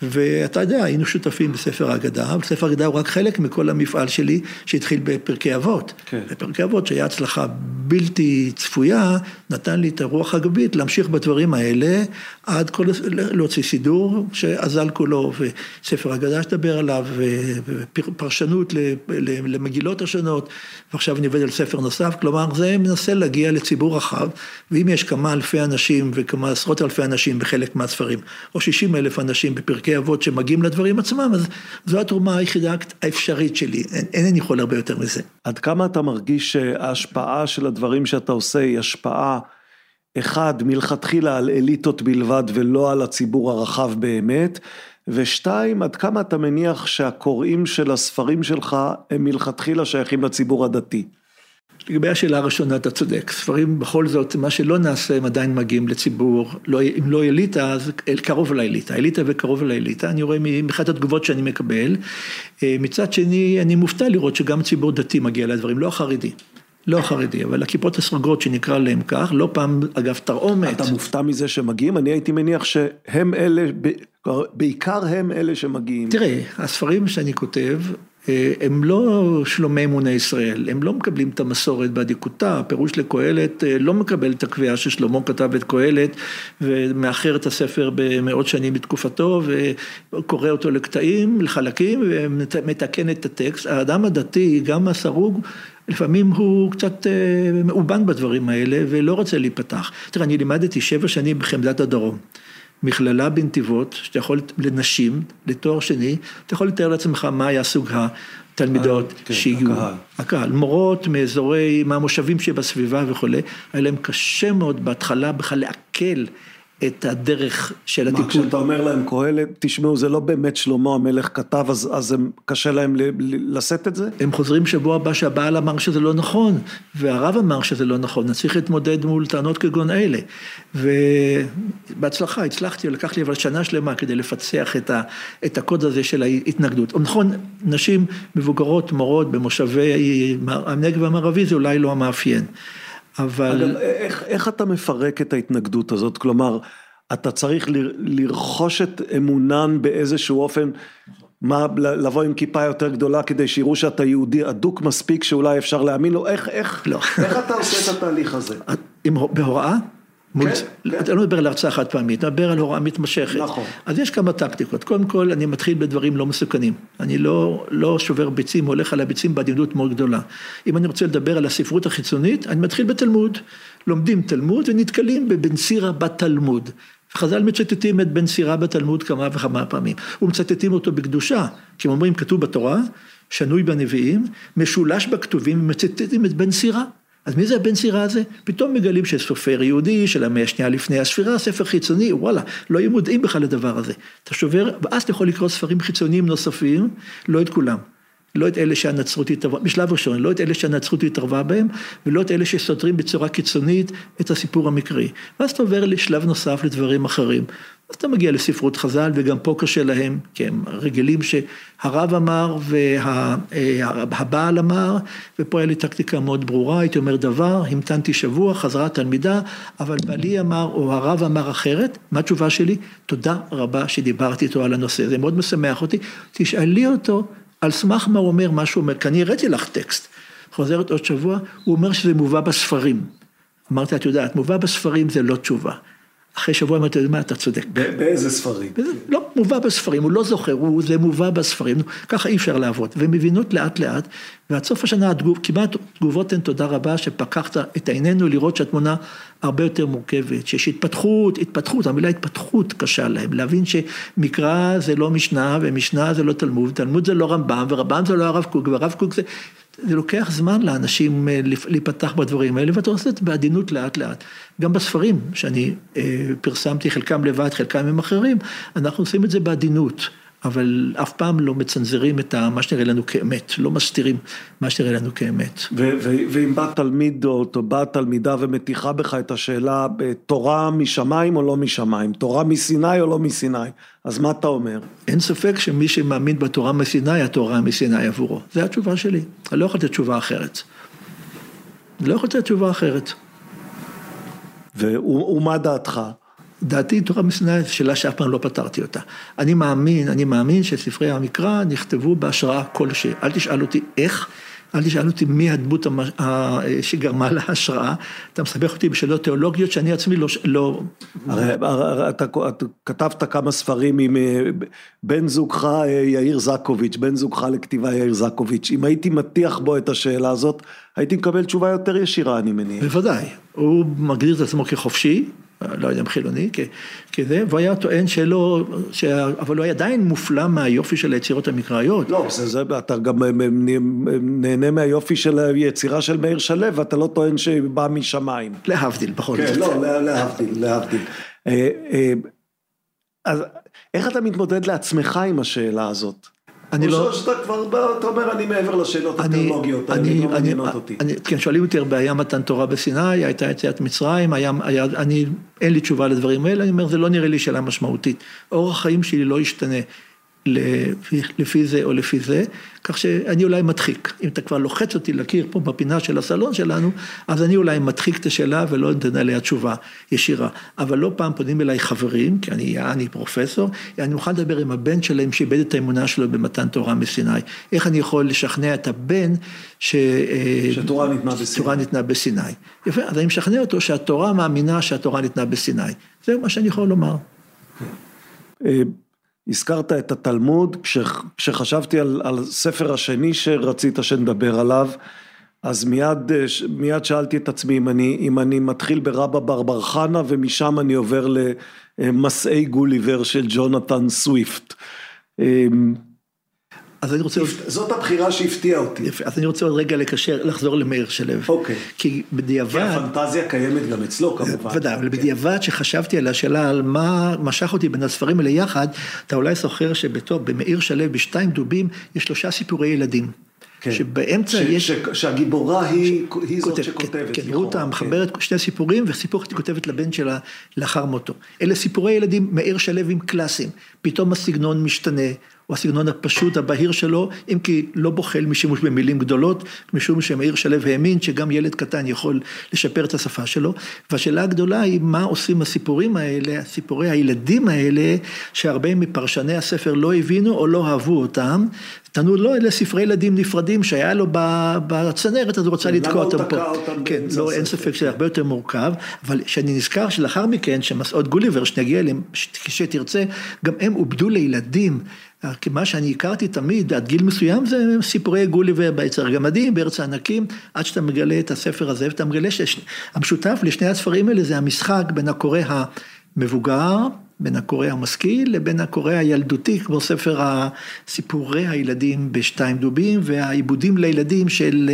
ואתה יודע, היינו שותפים בספר האגדה, וספר האגדה הוא רק חלק מכל המפעל שלי שהתחיל בפרקי אבות. כן. בפרקי אבות שהיה הצלחה בלתי צפויה, נתן לי את הרוח הגבית להמשיך בדברים האלה, עד כל, להוציא סידור שאזל כולו, וספר האגדה שתדבר עליו, ופרשנות למגילות השונות, ועכשיו אני עובד על ספר נוסף, כלומר זה מנסה להגיע לציבור רחב, ואם יש כמה אלפי אנשים וכמה עשרות אלפי אנשים בחלק מהספרים, או שישים אלף אנשים בפרקי אבות שמגיעים לדברים עצמם, אז זו התרומה היחידה האפשרית שלי, אין, אינני יכול הרבה יותר מזה. עד כמה אתה מרגיש שההשפעה של הדברים שאתה עושה היא השפעה, אחד, מלכתחילה על אליטות בלבד ולא על הציבור הרחב באמת, ושתיים, עד כמה אתה מניח שהקוראים של הספרים שלך הם מלכתחילה שייכים לציבור הדתי? לגבי השאלה הראשונה אתה צודק, ספרים בכל זאת, מה שלא נעשה הם עדיין מגיעים לציבור, לא, אם לא אליטה אז קרוב לאליטה, אליטה וקרוב לאליטה, אני רואה מאחת התגובות שאני מקבל, אה, מצד שני אני מופתע לראות שגם ציבור דתי מגיע לדברים, לא החרדי. לא החרדי, אבל הכיפות הסרוגות שנקרא להם כך, לא פעם אגב תרעומת. אתה מופתע מזה שמגיעים? אני הייתי מניח שהם אלה, בעיקר הם אלה שמגיעים. תראה, הספרים שאני כותב, אה, הם לא שלומי אמוני ישראל, הם לא מקבלים את המסורת באדיקותה, הפירוש לקהלת אה, לא מקבל את הקביעה ששלמה כתב את קהלת ומאחר את הספר במאות שנים בתקופתו וקורא אותו לקטעים, לחלקים ומתקן את הטקסט. האדם הדתי, גם הסרוג, לפעמים הוא קצת אה, מאובן בדברים האלה ולא רוצה להיפתח. תראה, אני לימדתי שבע שנים בחמדת הדרום. מכללה בנתיבות, שאתה יכול, לנשים, לתואר שני, אתה יכול לתאר לעצמך מה היה סוג התלמידות כן, שיהיו. הקהל. הקהל. מורות מאזורי, מהמושבים שבסביבה וכולי, היה להם קשה מאוד בהתחלה בכלל לעכל את הדרך של הטיפול. מה, כשאתה אומר להם קהלת, תשמעו, זה לא באמת שלמה המלך כתב, אז, אז הם, קשה להם לשאת את זה? הם חוזרים שבוע הבא שהבעל אמר שזה לא נכון, והרב אמר שזה לא נכון, אני צריך להתמודד מול טענות כגון אלה. ובהצלחה, הצלחתי, לקח לי אבל שנה שלמה כדי לפצח את, ה, את הקוד הזה של ההתנגדות. נכון, נשים מבוגרות, מורות, במושבי הנגב המערבי, זה אולי לא המאפיין. אבל... אגב, איך, איך אתה מפרק את ההתנגדות הזאת? כלומר, אתה צריך לרכוש את אמונן באיזשהו אופן, מה, לבוא עם כיפה יותר גדולה כדי שיראו שאתה יהודי אדוק מספיק שאולי אפשר להאמין לו? איך, איך, לא. איך אתה עושה את התהליך הזה? עם, בהוראה? מול... כן, כן. אתה לא מדבר על הרצאה חד פעמית, אתה מדבר על הוראה מתמשכת. נכון. אז יש כמה טקטיקות. קודם כל, אני מתחיל בדברים לא מסוכנים. אני לא, לא שובר ביצים, הולך על הביצים בעדינות מאוד גדולה. אם אני רוצה לדבר על הספרות החיצונית, אני מתחיל בתלמוד. לומדים תלמוד ונתקלים בבן סירא בתלמוד. חז"ל מצטטים את בן סירא בתלמוד כמה וכמה פעמים. ומצטטים אותו בקדושה, כי הם אומרים, כתוב בתורה, שנוי בנביאים, משולש בכתובים, ומצטטים את בן סירא. אז מי זה הבן סירה הזה? פתאום מגלים שסופר יהודי של המאה השנייה לפני הספירה, ספר חיצוני, וואלה, לא היו מודעים בכלל לדבר הזה. אתה שובר, ואז אתה יכול לקרוא ספרים חיצוניים נוספים, לא את כולם. לא את אלה שהנצרות התערבה, בשלב ראשון, לא את אלה שהנצרות התערבה בהם, ולא את אלה שסותרים בצורה קיצונית את הסיפור המקראי. ואז אתה עובר לשלב נוסף לדברים אחרים. אז אתה מגיע לספרות חז"ל, וגם פה קשה להם, כי הם רגילים שהרב אמר והבעל אמר, ופה היה לי טקטיקה מאוד ברורה, הייתי אומר דבר, המתנתי שבוע, חזרה תלמידה, אבל בעלי אמר, או הרב אמר אחרת, מה התשובה שלי? תודה רבה שדיברתי איתו על הנושא, זה מאוד משמח אותי, תשאלי אותו על סמך מה הוא אומר, מה שהוא אומר, כי אני הראיתי לך טקסט, חוזרת עוד שבוע, הוא אומר שזה מובא בספרים. אמרתי, את יודעת, מובא בספרים זה לא תשובה. אחרי שבוע אמרתי, מה, אתה צודק. באיזה ספרים? לא, מובא בספרים, הוא לא זוכר, הוא, זה מובא בספרים, ככה אי אפשר לעבוד. והן מבינות לאט לאט, ועד סוף השנה התגוב, כמעט תגובות הן תודה רבה שפקחת את עינינו לראות שהתמונה הרבה יותר מורכבת, שיש התפתחות, התפתחות, המילה התפתחות קשה להם, להבין שמקרא זה לא משנה, ומשנה זה לא תלמוד, תלמוד זה לא רמב"ם, ורמב"ם זה לא הרב קוק, והרב קוק זה... זה לוקח זמן לאנשים אה, להיפתח בדברים האלה, ואתה עושה את זה בעדינות לאט לאט. גם בספרים שאני אה, פרסמתי, חלקם לבד, חלקם עם אחרים, אנחנו עושים את זה בעדינות. אבל אף פעם לא מצנזרים את מה שנראה לנו כאמת, לא מסתירים מה שנראה לנו כאמת. ואם בא תלמיד או באה תלמידה ומטיחה בך את השאלה, תורה משמיים או לא משמיים, תורה מסיני או לא מסיני, אז מה אתה אומר? אין ספק שמי שמאמין בתורה מסיני, התורה מסיני עבורו. זו התשובה שלי, אני לא יכול לתת תשובה אחרת. אני לא יכול לתת תשובה אחרת. ומה דעתך? דעתי תורה מסיני שאלה שאף פעם לא פתרתי אותה. אני מאמין, אני מאמין שספרי המקרא נכתבו בהשראה כלשהי. אל תשאל אותי איך, אל תשאל אותי מי הדמות שגרמה להשראה. אתה מסבך אותי בשאלות תיאולוגיות שאני עצמי לא... לא... הרי, הרי אתה, אתה כתבת כמה ספרים עם אה, בן זוגך אה, יאיר זקוביץ', בן זוגך לכתיבה יאיר זקוביץ'. אם הייתי מטיח בו את השאלה הזאת, הייתי מקבל תשובה יותר ישירה, אני מניח. בוודאי. הוא מגדיר את עצמו כחופשי. לא יודע אם חילוני, כזה, והוא היה טוען שלא, ש... אבל הוא היה עדיין מופלא מהיופי של היצירות המקראיות. לא, זה, זה, אתה גם נהנה מהיופי של היצירה של מאיר שלו, ואתה לא טוען שהיא באה משמיים. להבדיל, בכל זאת. כן, לא, להבדיל, להבדיל. אה, אה, אז איך אתה מתמודד לעצמך עם השאלה הזאת? אני לא... או שאתה כבר בא, אתה אומר, אני מעבר לשאלות התיאולוגיות, אני לא מעניינות אותי. כן, שואלים אותי הרבה, היה מתן תורה בסיני, הייתה יציאת מצרים, היה, היה, אני, אין לי תשובה לדברים האלה, אני אומר, זה לא נראה לי שאלה משמעותית. אורח החיים שלי לא ישתנה. לפי, לפי זה או לפי זה, כך שאני אולי מדחיק. אם אתה כבר לוחץ אותי לקיר פה בפינה של הסלון שלנו, אז אני אולי מדחיק את השאלה ולא נותן עליה תשובה ישירה. אבל לא פעם פונים אליי חברים, כי אני, אני פרופסור, אני מוכן לדבר עם הבן שלהם שאיבד את האמונה שלו במתן תורה מסיני. איך אני יכול לשכנע את הבן ש... שתורה ניתנה בסיני. ניתנה בסיני. יפה, אז אני משכנע אותו שהתורה מאמינה שהתורה ניתנה בסיני. זה מה שאני יכול לומר. אה, הזכרת את התלמוד, כש, כשחשבתי על, על ספר השני שרצית שנדבר עליו, אז מיד, מיד שאלתי את עצמי אם אני, אם אני מתחיל ברבא בר בר חנה ומשם אני עובר למסעי גוליבר של ג'ונתן סוויפט. אז אני רוצה... זאת הבחירה שהפתיעה אותי. יפה, אז אני רוצה עוד רגע לקשר, לחזור למאיר שלו. אוקיי. כי בדיעבד... כי הפנטזיה קיימת גם אצלו כמובן. ודאי, אבל בדיעבד שחשבתי על השאלה על מה משך אותי בין הספרים האלה יחד, אתה אולי זוכר שבטוב, במאיר שלו, בשתיים דובים, יש שלושה סיפורי ילדים. כן. שבאמצע ש, יש... ש, שהגיבורה היא, ש... היא זאת כותב, שכותבת. כן, כן, רותה מחברת כן. שני סיפורים, וסיפור היא כותבת לבן שלה לאחר מותו. אלה סיפורי ילדים, מאיר שלו עם קלאסים. פתאום הסגנון משתנה, הוא הסגנון הפשוט, הבהיר שלו, אם כי לא בוחל משימוש במילים גדולות, משום שמאיר שלו האמין שגם ילד קטן יכול לשפר את השפה שלו. והשאלה הגדולה היא מה עושים הסיפורים האלה, סיפורי הילדים האלה, שהרבה מפרשני הספר לא הבינו או לא אהבו אותם. תנו לו אלה ספרי ילדים נפרדים שהיה לו בצנרת, אז הוא רוצה לתקוע אותם פה. כן, לא, אין ספק שזה הרבה יותר מורכב, אבל שאני נזכר שלאחר מכן, שמסעות גוליבר, שנגיע אליהם כשתרצה, גם הם עובדו לילדים. כי מה שאני הכרתי תמיד, עד גיל מסוים, זה סיפורי גוליבר ביצר גמדים, בארץ הענקים, עד שאתה מגלה את הספר הזה, ואתה מגלה שהמשותף לשני הספרים האלה זה המשחק בין הקורא המבוגר, בין הקורא המשכיל לבין הקורא הילדותי, כמו ספר סיפורי הילדים בשתיים דובים, והעיבודים לילדים של...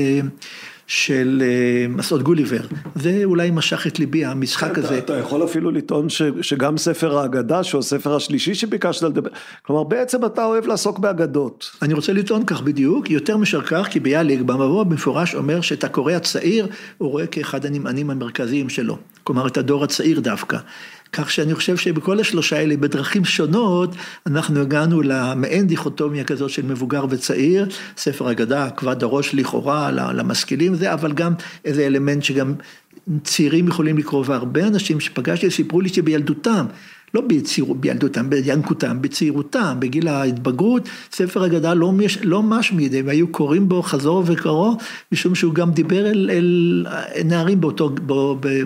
של אה, מסעות גוליבר, זה אולי משך את ליבי, המשחק הזה. אתה יכול אפילו לטעון ש, שגם ספר האגדה, שהוא הספר השלישי שביקשת לדבר, כלומר בעצם אתה אוהב לעסוק באגדות. אני רוצה לטעון כך בדיוק, יותר מאשר כך, כי ביאליק במבוא במפורש אומר שאת הקורא הצעיר הוא רואה כאחד הנמענים המרכזיים שלו, כלומר את הדור הצעיר דווקא. כך שאני חושב שבכל השלושה האלה, בדרכים שונות, אנחנו הגענו למעין דיכוטומיה כזאת של מבוגר וצעיר, ספר אגדה, כבד הראש לכאורה, למשכילים זה, אבל גם איזה אלמנט שגם צעירים יכולים לקרוא, והרבה אנשים שפגשתי סיפרו לי שבילדותם, לא בצעיר, בילדותם, בינקותם, בצעירותם, בגיל ההתבגרות, ספר אגדה לא, מש, לא מש מידי, והיו קוראים בו חזור וקרוא, משום שהוא גם דיבר אל, אל נערים באותו, בא,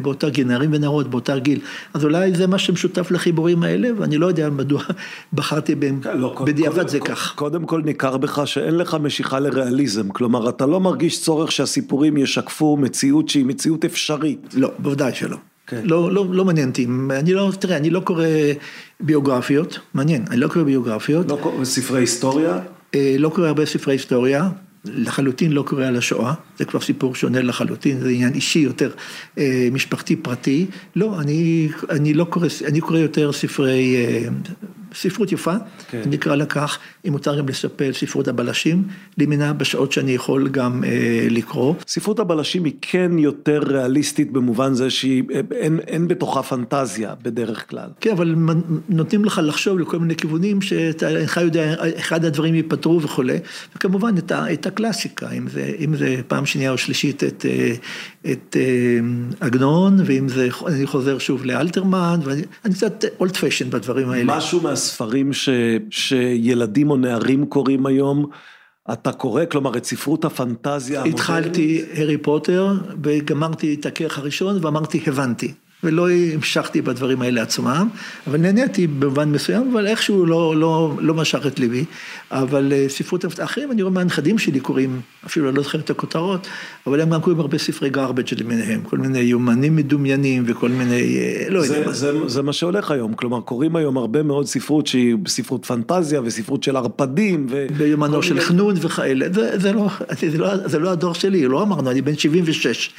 באותה גיל, נערים ונערות באותה גיל. אז אולי זה מה שמשותף לחיבורים האלה, ואני לא יודע מדוע בחרתי בהם, לא, בדיעבד קודם, זה קודם, כך. קודם כל ניכר בך שאין לך משיכה לריאליזם, כלומר אתה לא מרגיש צורך שהסיפורים ישקפו מציאות שהיא מציאות אפשרית. לא, בוודאי שלא. כן. לא, לא, לא מעניין אותי, אני לא, תראה, אני לא קורא ביוגרפיות, מעניין, אני לא קורא ביוגרפיות. לא קורא ספרי היסטוריה? אה, לא קורא הרבה ספרי היסטוריה, לחלוטין לא קורא על השואה, זה כבר סיפור שונה לחלוטין, זה עניין אישי יותר, אה, משפחתי פרטי. לא, אני, אני לא קורא, אני קורא יותר ספרי, אה, ספרות יפה, כן. אני אקרא לה כך, אם מותר גם לספר ספרות הבלשים, לימינה בשעות שאני יכול גם אה, לקרוא. ספרות הבלשים היא כן יותר ריאליסטית במובן זה שהיא, אין, אין בתוכה פנטזיה בדרך כלל. כן, אבל נותנים לך לחשוב לכל מיני כיוונים שאתה אינך יודע, אחד הדברים ייפתרו וכולי, וכמובן את, ה, את הקלאסיקה, אם זה, אם זה פעם שנייה או שלישית את, אה, את אה, עגנון, ואם זה, אני חוזר שוב לאלתרמן, ואני קצת אולד פשן בדברים האלה. משהו מהספרים ש, שילדים או נערים קוראים היום, אתה קורא, כלומר, את ספרות הפנטזיה המודרנית? התחלתי הארי פוטר, וגמרתי את הכרך הראשון, ואמרתי, הבנתי. ולא המשכתי בדברים האלה עצמם, אבל נהניתי במובן מסוים, אבל איכשהו לא, לא, לא משך את ליבי. אבל אה, ספרות אחרים, אני רואה מהנכדים שלי קוראים, אפילו לא זוכר את הכותרות, אבל הם גם קוראים הרבה ספרי garbage למיניהם, כל מיני יומנים מדומיינים וכל מיני, אה, לא יודע מה. זה, זה מה שהולך היום, כלומר קוראים היום הרבה מאוד ספרות שהיא ספרות פנטזיה וספרות של ערפדים. ו... ביומנו של מיני... חנון וכאלה, זה, זה, לא, זה, לא, זה לא הדור שלי, לא אמרנו, אני בן 76,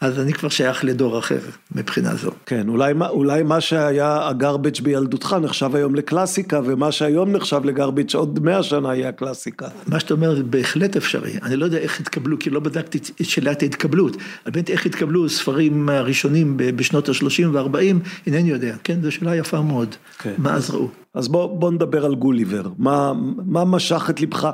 אז אני כבר שייך לדור אחר מבחינה זו. אותו. כן, אולי, אולי מה שהיה הגרביץ' בילדותך נחשב היום לקלאסיקה, ומה שהיום נחשב לגרביץ' עוד מאה שנה יהיה הקלאסיקה. מה שאתה אומר בהחלט אפשרי. אני לא יודע איך התקבלו, כי לא בדקתי את שאלת ההתקבלות. אבל באמת איך התקבלו ספרים הראשונים בשנות ה-30 וה-40, אינני יודע. כן, זו שאלה יפה מאוד. כן. מה אז ראו? אז בוא, בוא נדבר על גוליבר. מה, מה משך את לבך?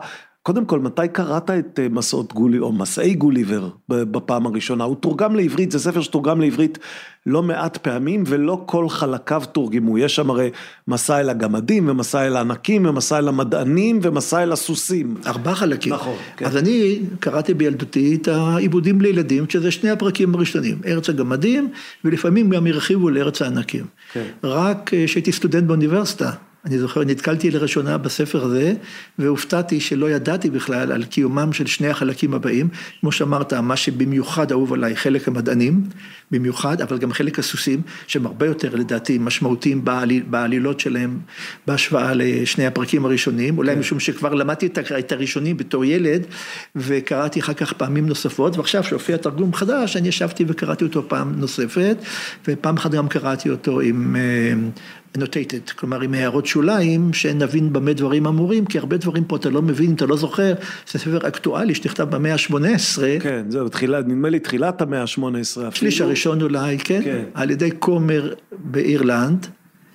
קודם כל, מתי קראת את אה, מסעות גולי, או מסעי גוליבר בפעם הראשונה? הוא תורגם לעברית, זה ספר שתורגם לעברית לא מעט פעמים, ולא כל חלקיו תורגמו. יש שם הרי מסע אל הגמדים, ומסע אל הענקים, ומסע אל המדענים, ומסע אל הסוסים. ארבעה חלקים. נכון. כן. אז אני קראתי בילדותי את העיבודים לילדים, שזה שני הפרקים הראשונים, ארץ הגמדים, ולפעמים גם הרחיבו לארץ הענקים. כן. רק אה, כשהייתי סטודנט באוניברסיטה. אני זוכר, נתקלתי לראשונה בספר הזה, והופתעתי שלא ידעתי בכלל על קיומם של שני החלקים הבאים. כמו שאמרת, מה שבמיוחד אהוב עליי, חלק המדענים, במיוחד, אבל גם חלק הסוסים, שהם הרבה יותר לדעתי משמעותיים בעליל, בעלילות שלהם, בהשוואה לשני הפרקים הראשונים. אולי כן. משום שכבר למדתי את הראשונים בתור ילד, וקראתי אחר כך פעמים נוספות, ועכשיו שהופיע תרגום חדש, אני ישבתי וקראתי אותו פעם נוספת, ופעם אחת גם קראתי אותו עם... annotated, כלומר עם הערות שוליים, שנבין במה דברים אמורים, כי הרבה דברים פה אתה לא מבין, אתה לא זוכר, זה ספר אקטואלי שנכתב במאה ה-18. כן, זהו, תחילה, נדמה לי תחילת המאה ה-18. שליש הראשון אולי, כן, כן, על ידי כומר באירלנד.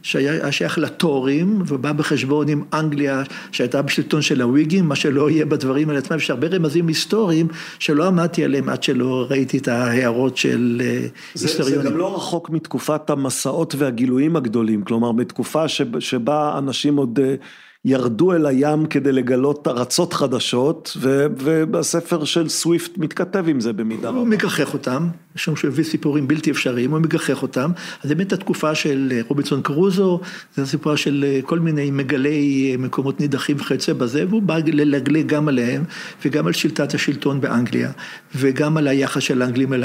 שהיה שייך לתורים, ובא בחשבון עם אנגליה שהייתה בשלטון של הוויגים, מה שלא יהיה בדברים על עצמם, יש הרבה רמזים היסטוריים שלא עמדתי עליהם עד שלא ראיתי את ההערות של אה, היסטוריונים. זה גם לא רחוק מתקופת המסעות והגילויים הגדולים, כלומר בתקופה שבה אנשים עוד... אה, ירדו אל הים כדי לגלות ארצות חדשות, והספר של סוויפט מתכתב עם זה במידה רבה. הוא מגחך אותם, משום שהוא הביא סיפורים בלתי אפשריים, הוא מגחך אותם. אז באמת התקופה של אה, רובינסון קרוזו, זה הסיפור של אה, כל מיני מגלי אה, מקומות נידחים וכיוצא בזה, והוא בא ללגלג גם עליהם, וגם על שלטת השלטון באנגליה, וגם על היחס של האנגלים אל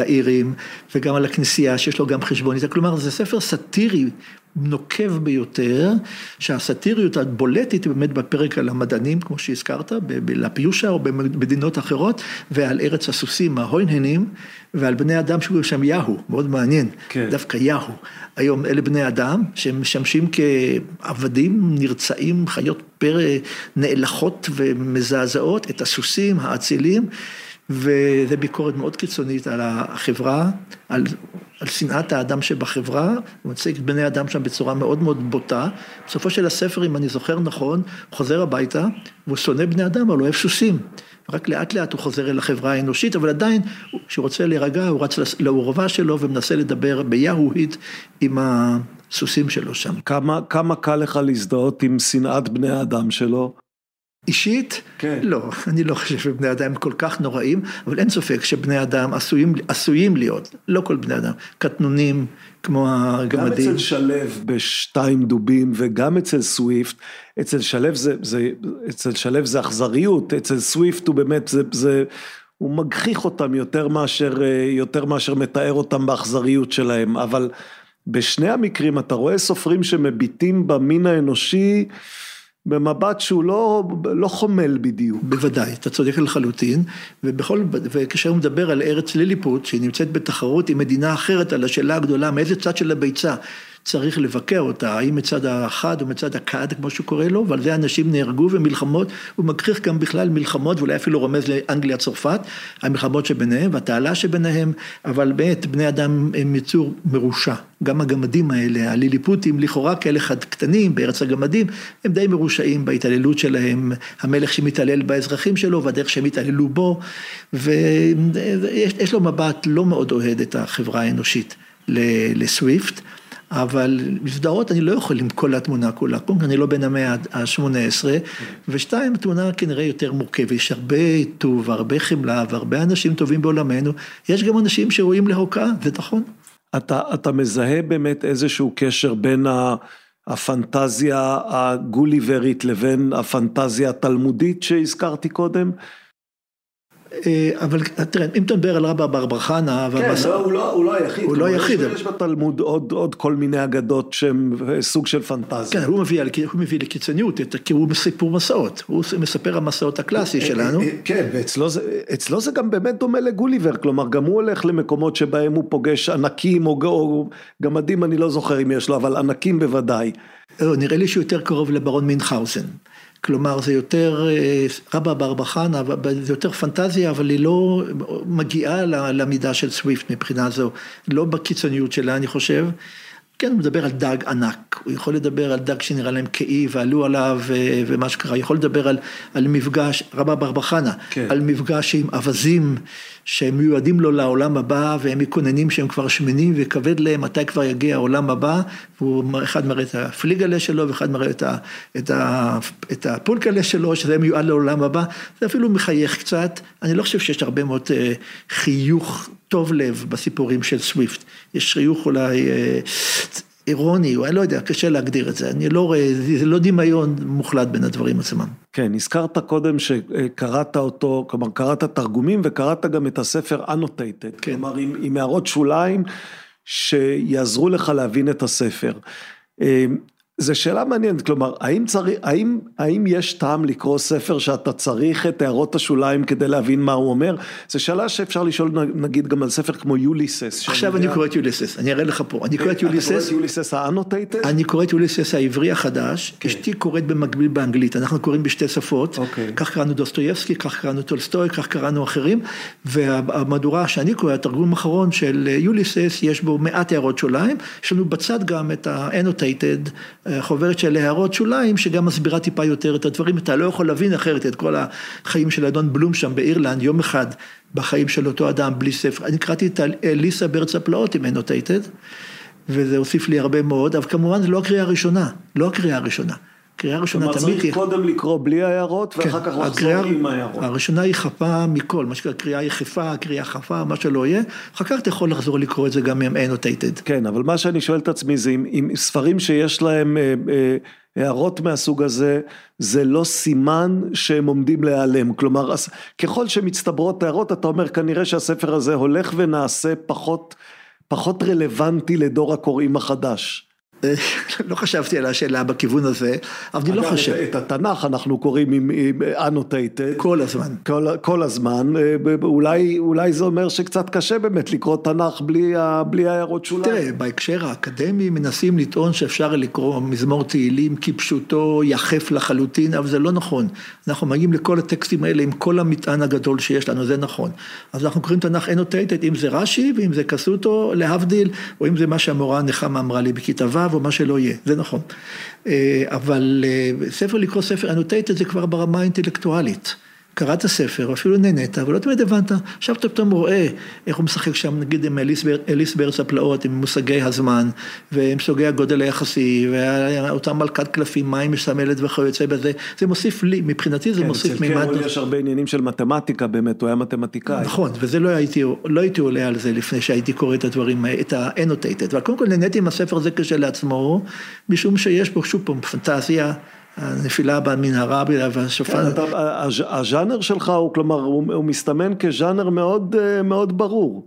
האירים, וגם על הכנסייה שיש לו גם חשבונית. כלומר, זה ספר סאטירי נוקב ביותר, שהסאטיריות הבולטת באמת בפרק על המדענים, כמו שהזכרת, בלפיושה או במדינות אחרות, ועל ארץ הסוסים, ההוינהנים, ועל בני אדם שקוראים שם יהו, מאוד מעניין, כן. דווקא יהו. היום אלה בני אדם שהם משמשים כעבדים נרצעים, חיות פרא נאלחות ומזעזעות, את הסוסים האצילים. וזו ביקורת מאוד קיצונית על החברה, על, על שנאת האדם שבחברה, הוא מציג את בני אדם שם בצורה מאוד מאוד בוטה. בסופו של הספר, אם אני זוכר נכון, חוזר הביתה, והוא שונא בני אדם, אבל הוא אוהב סוסים. רק לאט לאט הוא חוזר אל החברה האנושית, אבל עדיין, כשהוא רוצה להירגע, הוא רץ לאורווה שלו ומנסה לדבר ביהוהית עם הסוסים שלו שם. כמה, כמה קל לך להזדהות עם שנאת בני האדם שלו? אישית, כן. לא, אני לא חושב שבני אדם הם כל כך נוראים, אבל אין ספק שבני אדם עשויים, עשויים להיות, לא כל בני אדם, קטנונים כמו הגמדים. גם אצל שלו בשתיים דובים וגם אצל סוויפט, אצל שלו זה, זה, אצל שלו זה אכזריות, אצל סוויפט הוא באמת, זה, זה, הוא מגחיך אותם יותר מאשר, יותר מאשר מתאר אותם באכזריות שלהם, אבל בשני המקרים אתה רואה סופרים שמביטים במין האנושי, במבט שהוא לא, לא חומל בדיוק. בוודאי, אתה צודק לחלוטין, ובכל, וכאשר הוא מדבר על ארץ ליליפוט, שהיא נמצאת בתחרות עם מדינה אחרת על השאלה הגדולה, מאיזה צד של הביצה צריך לבקר אותה, האם מצד האחד או מצד הכד, כמו שהוא קורא לו, ועל זה אנשים נהרגו ומלחמות, הוא מכריח גם בכלל מלחמות, ואולי אפילו רומז לאנגליה צרפת, המלחמות שביניהם והתעלה שביניהם, אבל באמת בני אדם הם יצור מרושע. גם הגמדים האלה, הליליפוטים, לכאורה כאלה חד קטנים בארץ הגמדים, הם די מרושעים בהתעללות שלהם, המלך שמתעלל באזרחים שלו והדרך שהם התעללו בו, ויש לו מבט לא מאוד אוהד את החברה האנושית לסוויפט. אבל מזדהות אני לא יכול עם כל התמונה כולה, קודם כל אני לא בן המאה ה-18, ושתיים, התמונה כנראה יותר מורכבת, יש הרבה טוב, הרבה חמלה והרבה אנשים טובים בעולמנו, יש גם אנשים שראויים להוקעה, זה נכון. אתה, אתה מזהה באמת איזשהו קשר בין הפנטזיה הגוליברית לבין הפנטזיה התלמודית שהזכרתי קודם? אה, אבל תראה, אם אתה מדבר על רבא בר בר חנה, כן, לא, הוא לא, הוא לא היחיד, הוא לא היחיד. יש, בתלמוד עוד, עוד כל מיני אגדות שהן סוג של פנטזיה. כן, הוא מביא, לקיצוניות, כי הוא סיפור מסעות, הוא מספר המסעות הקלאסי שלנו. כן, ואצלו זה, גם באמת דומה לגוליבר, כלומר גם הוא הולך למקומות שבהם הוא פוגש ענקים או, גמדים, אני לא זוכר אם יש לו, אבל ענקים בוודאי. לא, נראה לי שהוא יותר קרוב לברון מינכהאוזן. כלומר זה יותר אה, רבא בר בחנה, זה יותר פנטזיה, אבל היא לא מגיעה למידה של סוויפט מבחינה זו, לא בקיצוניות שלה אני חושב. כן, הוא מדבר על דג ענק, הוא יכול לדבר על דג שנראה להם כאי ועלו עליו ומה שקרה, יכול לדבר על, על מפגש, רבא בר בחנה, כן. על מפגש עם אווזים שהם מיועדים לו לעולם הבא והם מקוננים שהם כבר שמנים וכבד להם מתי כבר יגיע העולם הבא, והוא אחד מראה את הפליגלה שלו ואחד מראה את, ה, את, ה, את הפולקלה שלו, שזה מיועד לעולם הבא, זה אפילו מחייך קצת, אני לא חושב שיש הרבה מאוד אה, חיוך טוב לב בסיפורים של סוויפט, יש חיוך אולי אה, אירוני, או אני לא יודע, קשה להגדיר את זה, אני לא רואה, זה לא דמיון מוחלט בין הדברים עצמם. כן, הזכרת קודם שקראת אותו, כלומר קראת תרגומים וקראת גם את הספר annotated, כן. כלומר עם, עם הערות שוליים שיעזרו לך להבין את הספר. זו שאלה מעניינת, כלומר, האם, צריך, האם, האם יש טעם לקרוא ספר שאתה צריך את הערות השוליים כדי להבין מה הוא אומר? זו שאלה שאפשר לשאול נגיד גם על ספר כמו יוליסס. עכשיו אני קורא את יוליסס, אני אראה לך פה, אני קורא את יוליסס. אתה קורא את יוליסס האנוטייטד? אני קורא את יוליסס העברי החדש, כן. אשתי קוראת במקביל באנגלית, אנחנו קוראים בשתי שפות, אוקיי. כך קראנו דוסטויבסקי, כך קראנו טולסטוי, כך קראנו אחרים, והמהדורה שאני קורא, התרגום האחרון של יוליסס, יש בו מעט הערות שוליים, יש לנו בצד גם את ה annotated. חוברת של הערות שוליים, שגם מסבירה טיפה יותר את הדברים, אתה לא יכול להבין אחרת את כל החיים של אדון בלום שם באירלנד, יום אחד בחיים של אותו אדם בלי ספר. אני קראתי את עליסה בארץ הפלאות עם annotated, וזה הוסיף לי הרבה מאוד, אבל כמובן זה לא הקריאה הראשונה, לא הקריאה הראשונה. קריאה ראשונה תמיד... כלומר צריך קודם לקרוא בלי ההערות, ואחר כן, כך לחזור עם ההערות. הראשונה היא חפה מכל, מה שנקרא קריאה יחפה, קריאה חפה, מה שלא יהיה, אחר כך אתה יכול לחזור לקרוא את זה גם עם annotated. כן, אבל מה שאני שואל את עצמי זה אם, אם ספרים שיש להם אה, אה, הערות מהסוג הזה, זה לא סימן שהם עומדים להיעלם. כלומר, ככל שמצטברות הערות, אתה אומר כנראה שהספר הזה הולך ונעשה פחות, פחות רלוונטי לדור הקוראים החדש. לא חשבתי על השאלה בכיוון הזה, אבל אני לא חושב. את התנ"ך אנחנו קוראים עם annotated. כל הזמן. כל, כל הזמן, אה, אולי, אולי זה אומר שקצת קשה באמת לקרוא תנ"ך בלי, בלי הערות שוליים. תראה, בהקשר האקדמי מנסים לטעון שאפשר לקרוא מזמור תהילים כפשוטו יחף לחלוטין, אבל זה לא נכון. אנחנו מגיעים לכל הטקסטים האלה עם כל המטען הגדול שיש לנו, זה נכון. אז אנחנו קוראים תנ"ך annotated, אם זה רש"י ואם זה כסותו, להבדיל, או אם זה מה שהמורה נחמה אמרה לי בכיתה ו'. או מה שלא יהיה, זה נכון. אה, אבל אה, ספר לקרוא ספר אנוטייטד זה כבר ברמה האינטלקטואלית. קראת ספר, אפילו נהנית, אבל לא תמיד הבנת, עכשיו אתה פתאום רואה איך הוא משחק שם נגיד עם אליס, אליס בארץ הפלאות, עם מושגי הזמן, ועם סוגי הגודל היחסי, ואותה מלכת קלפים, היא מסמלת וכיוצא בזה, זה מוסיף לי, מבחינתי זה כן, מוסיף מימד. כן, אצל יש הרבה עניינים של מתמטיקה באמת, הוא היה מתמטיקאי. נכון, וזה לא הייתי, לא הייתי עולה על זה לפני שהייתי קורא את הדברים, את האנוטייטד, אבל קודם כל נהניתי עם הספר הזה כשלעצמו, משום שיש בו שוב פעם פנטזיה. הנפילה במנהרה. כן, הז'אנר שלך הוא כלומר הוא מסתמן כז'אנר מאוד מאוד ברור.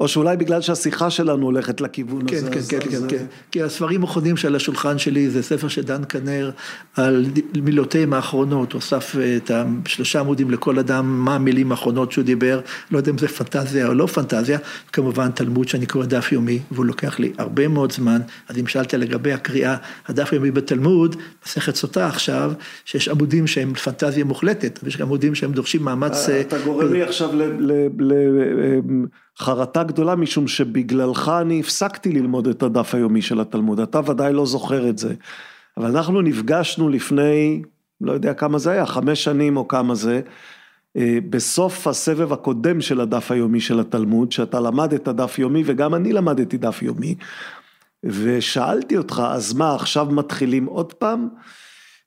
או שאולי בגלל שהשיחה שלנו הולכת לכיוון כן, הזה. כן, כן, כן, כן, כי הספרים האחרונים שעל השולחן שלי זה ספר של דן כנר על מילותיהם האחרונות, הוא אסף את השלושה עמודים לכל אדם, מה המילים האחרונות שהוא דיבר, לא יודע אם זה פנטזיה או לא פנטזיה, כמובן תלמוד שאני קורא דף יומי, והוא לוקח לי הרבה מאוד זמן, אז אם שאלת לגבי הקריאה, הדף יומי בתלמוד, מסכת סוטה עכשיו, שיש עמודים שהם פנטזיה מוחלטת, ויש עמודים שהם דורשים מאמץ... אתה גורם לי עכשיו ל... חרטה גדולה משום שבגללך אני הפסקתי ללמוד את הדף היומי של התלמוד, אתה ודאי לא זוכר את זה, אבל אנחנו נפגשנו לפני, לא יודע כמה זה היה, חמש שנים או כמה זה, אה, בסוף הסבב הקודם של הדף היומי של התלמוד, שאתה למדת דף יומי וגם אני למדתי דף יומי, ושאלתי אותך, אז מה, עכשיו מתחילים עוד פעם?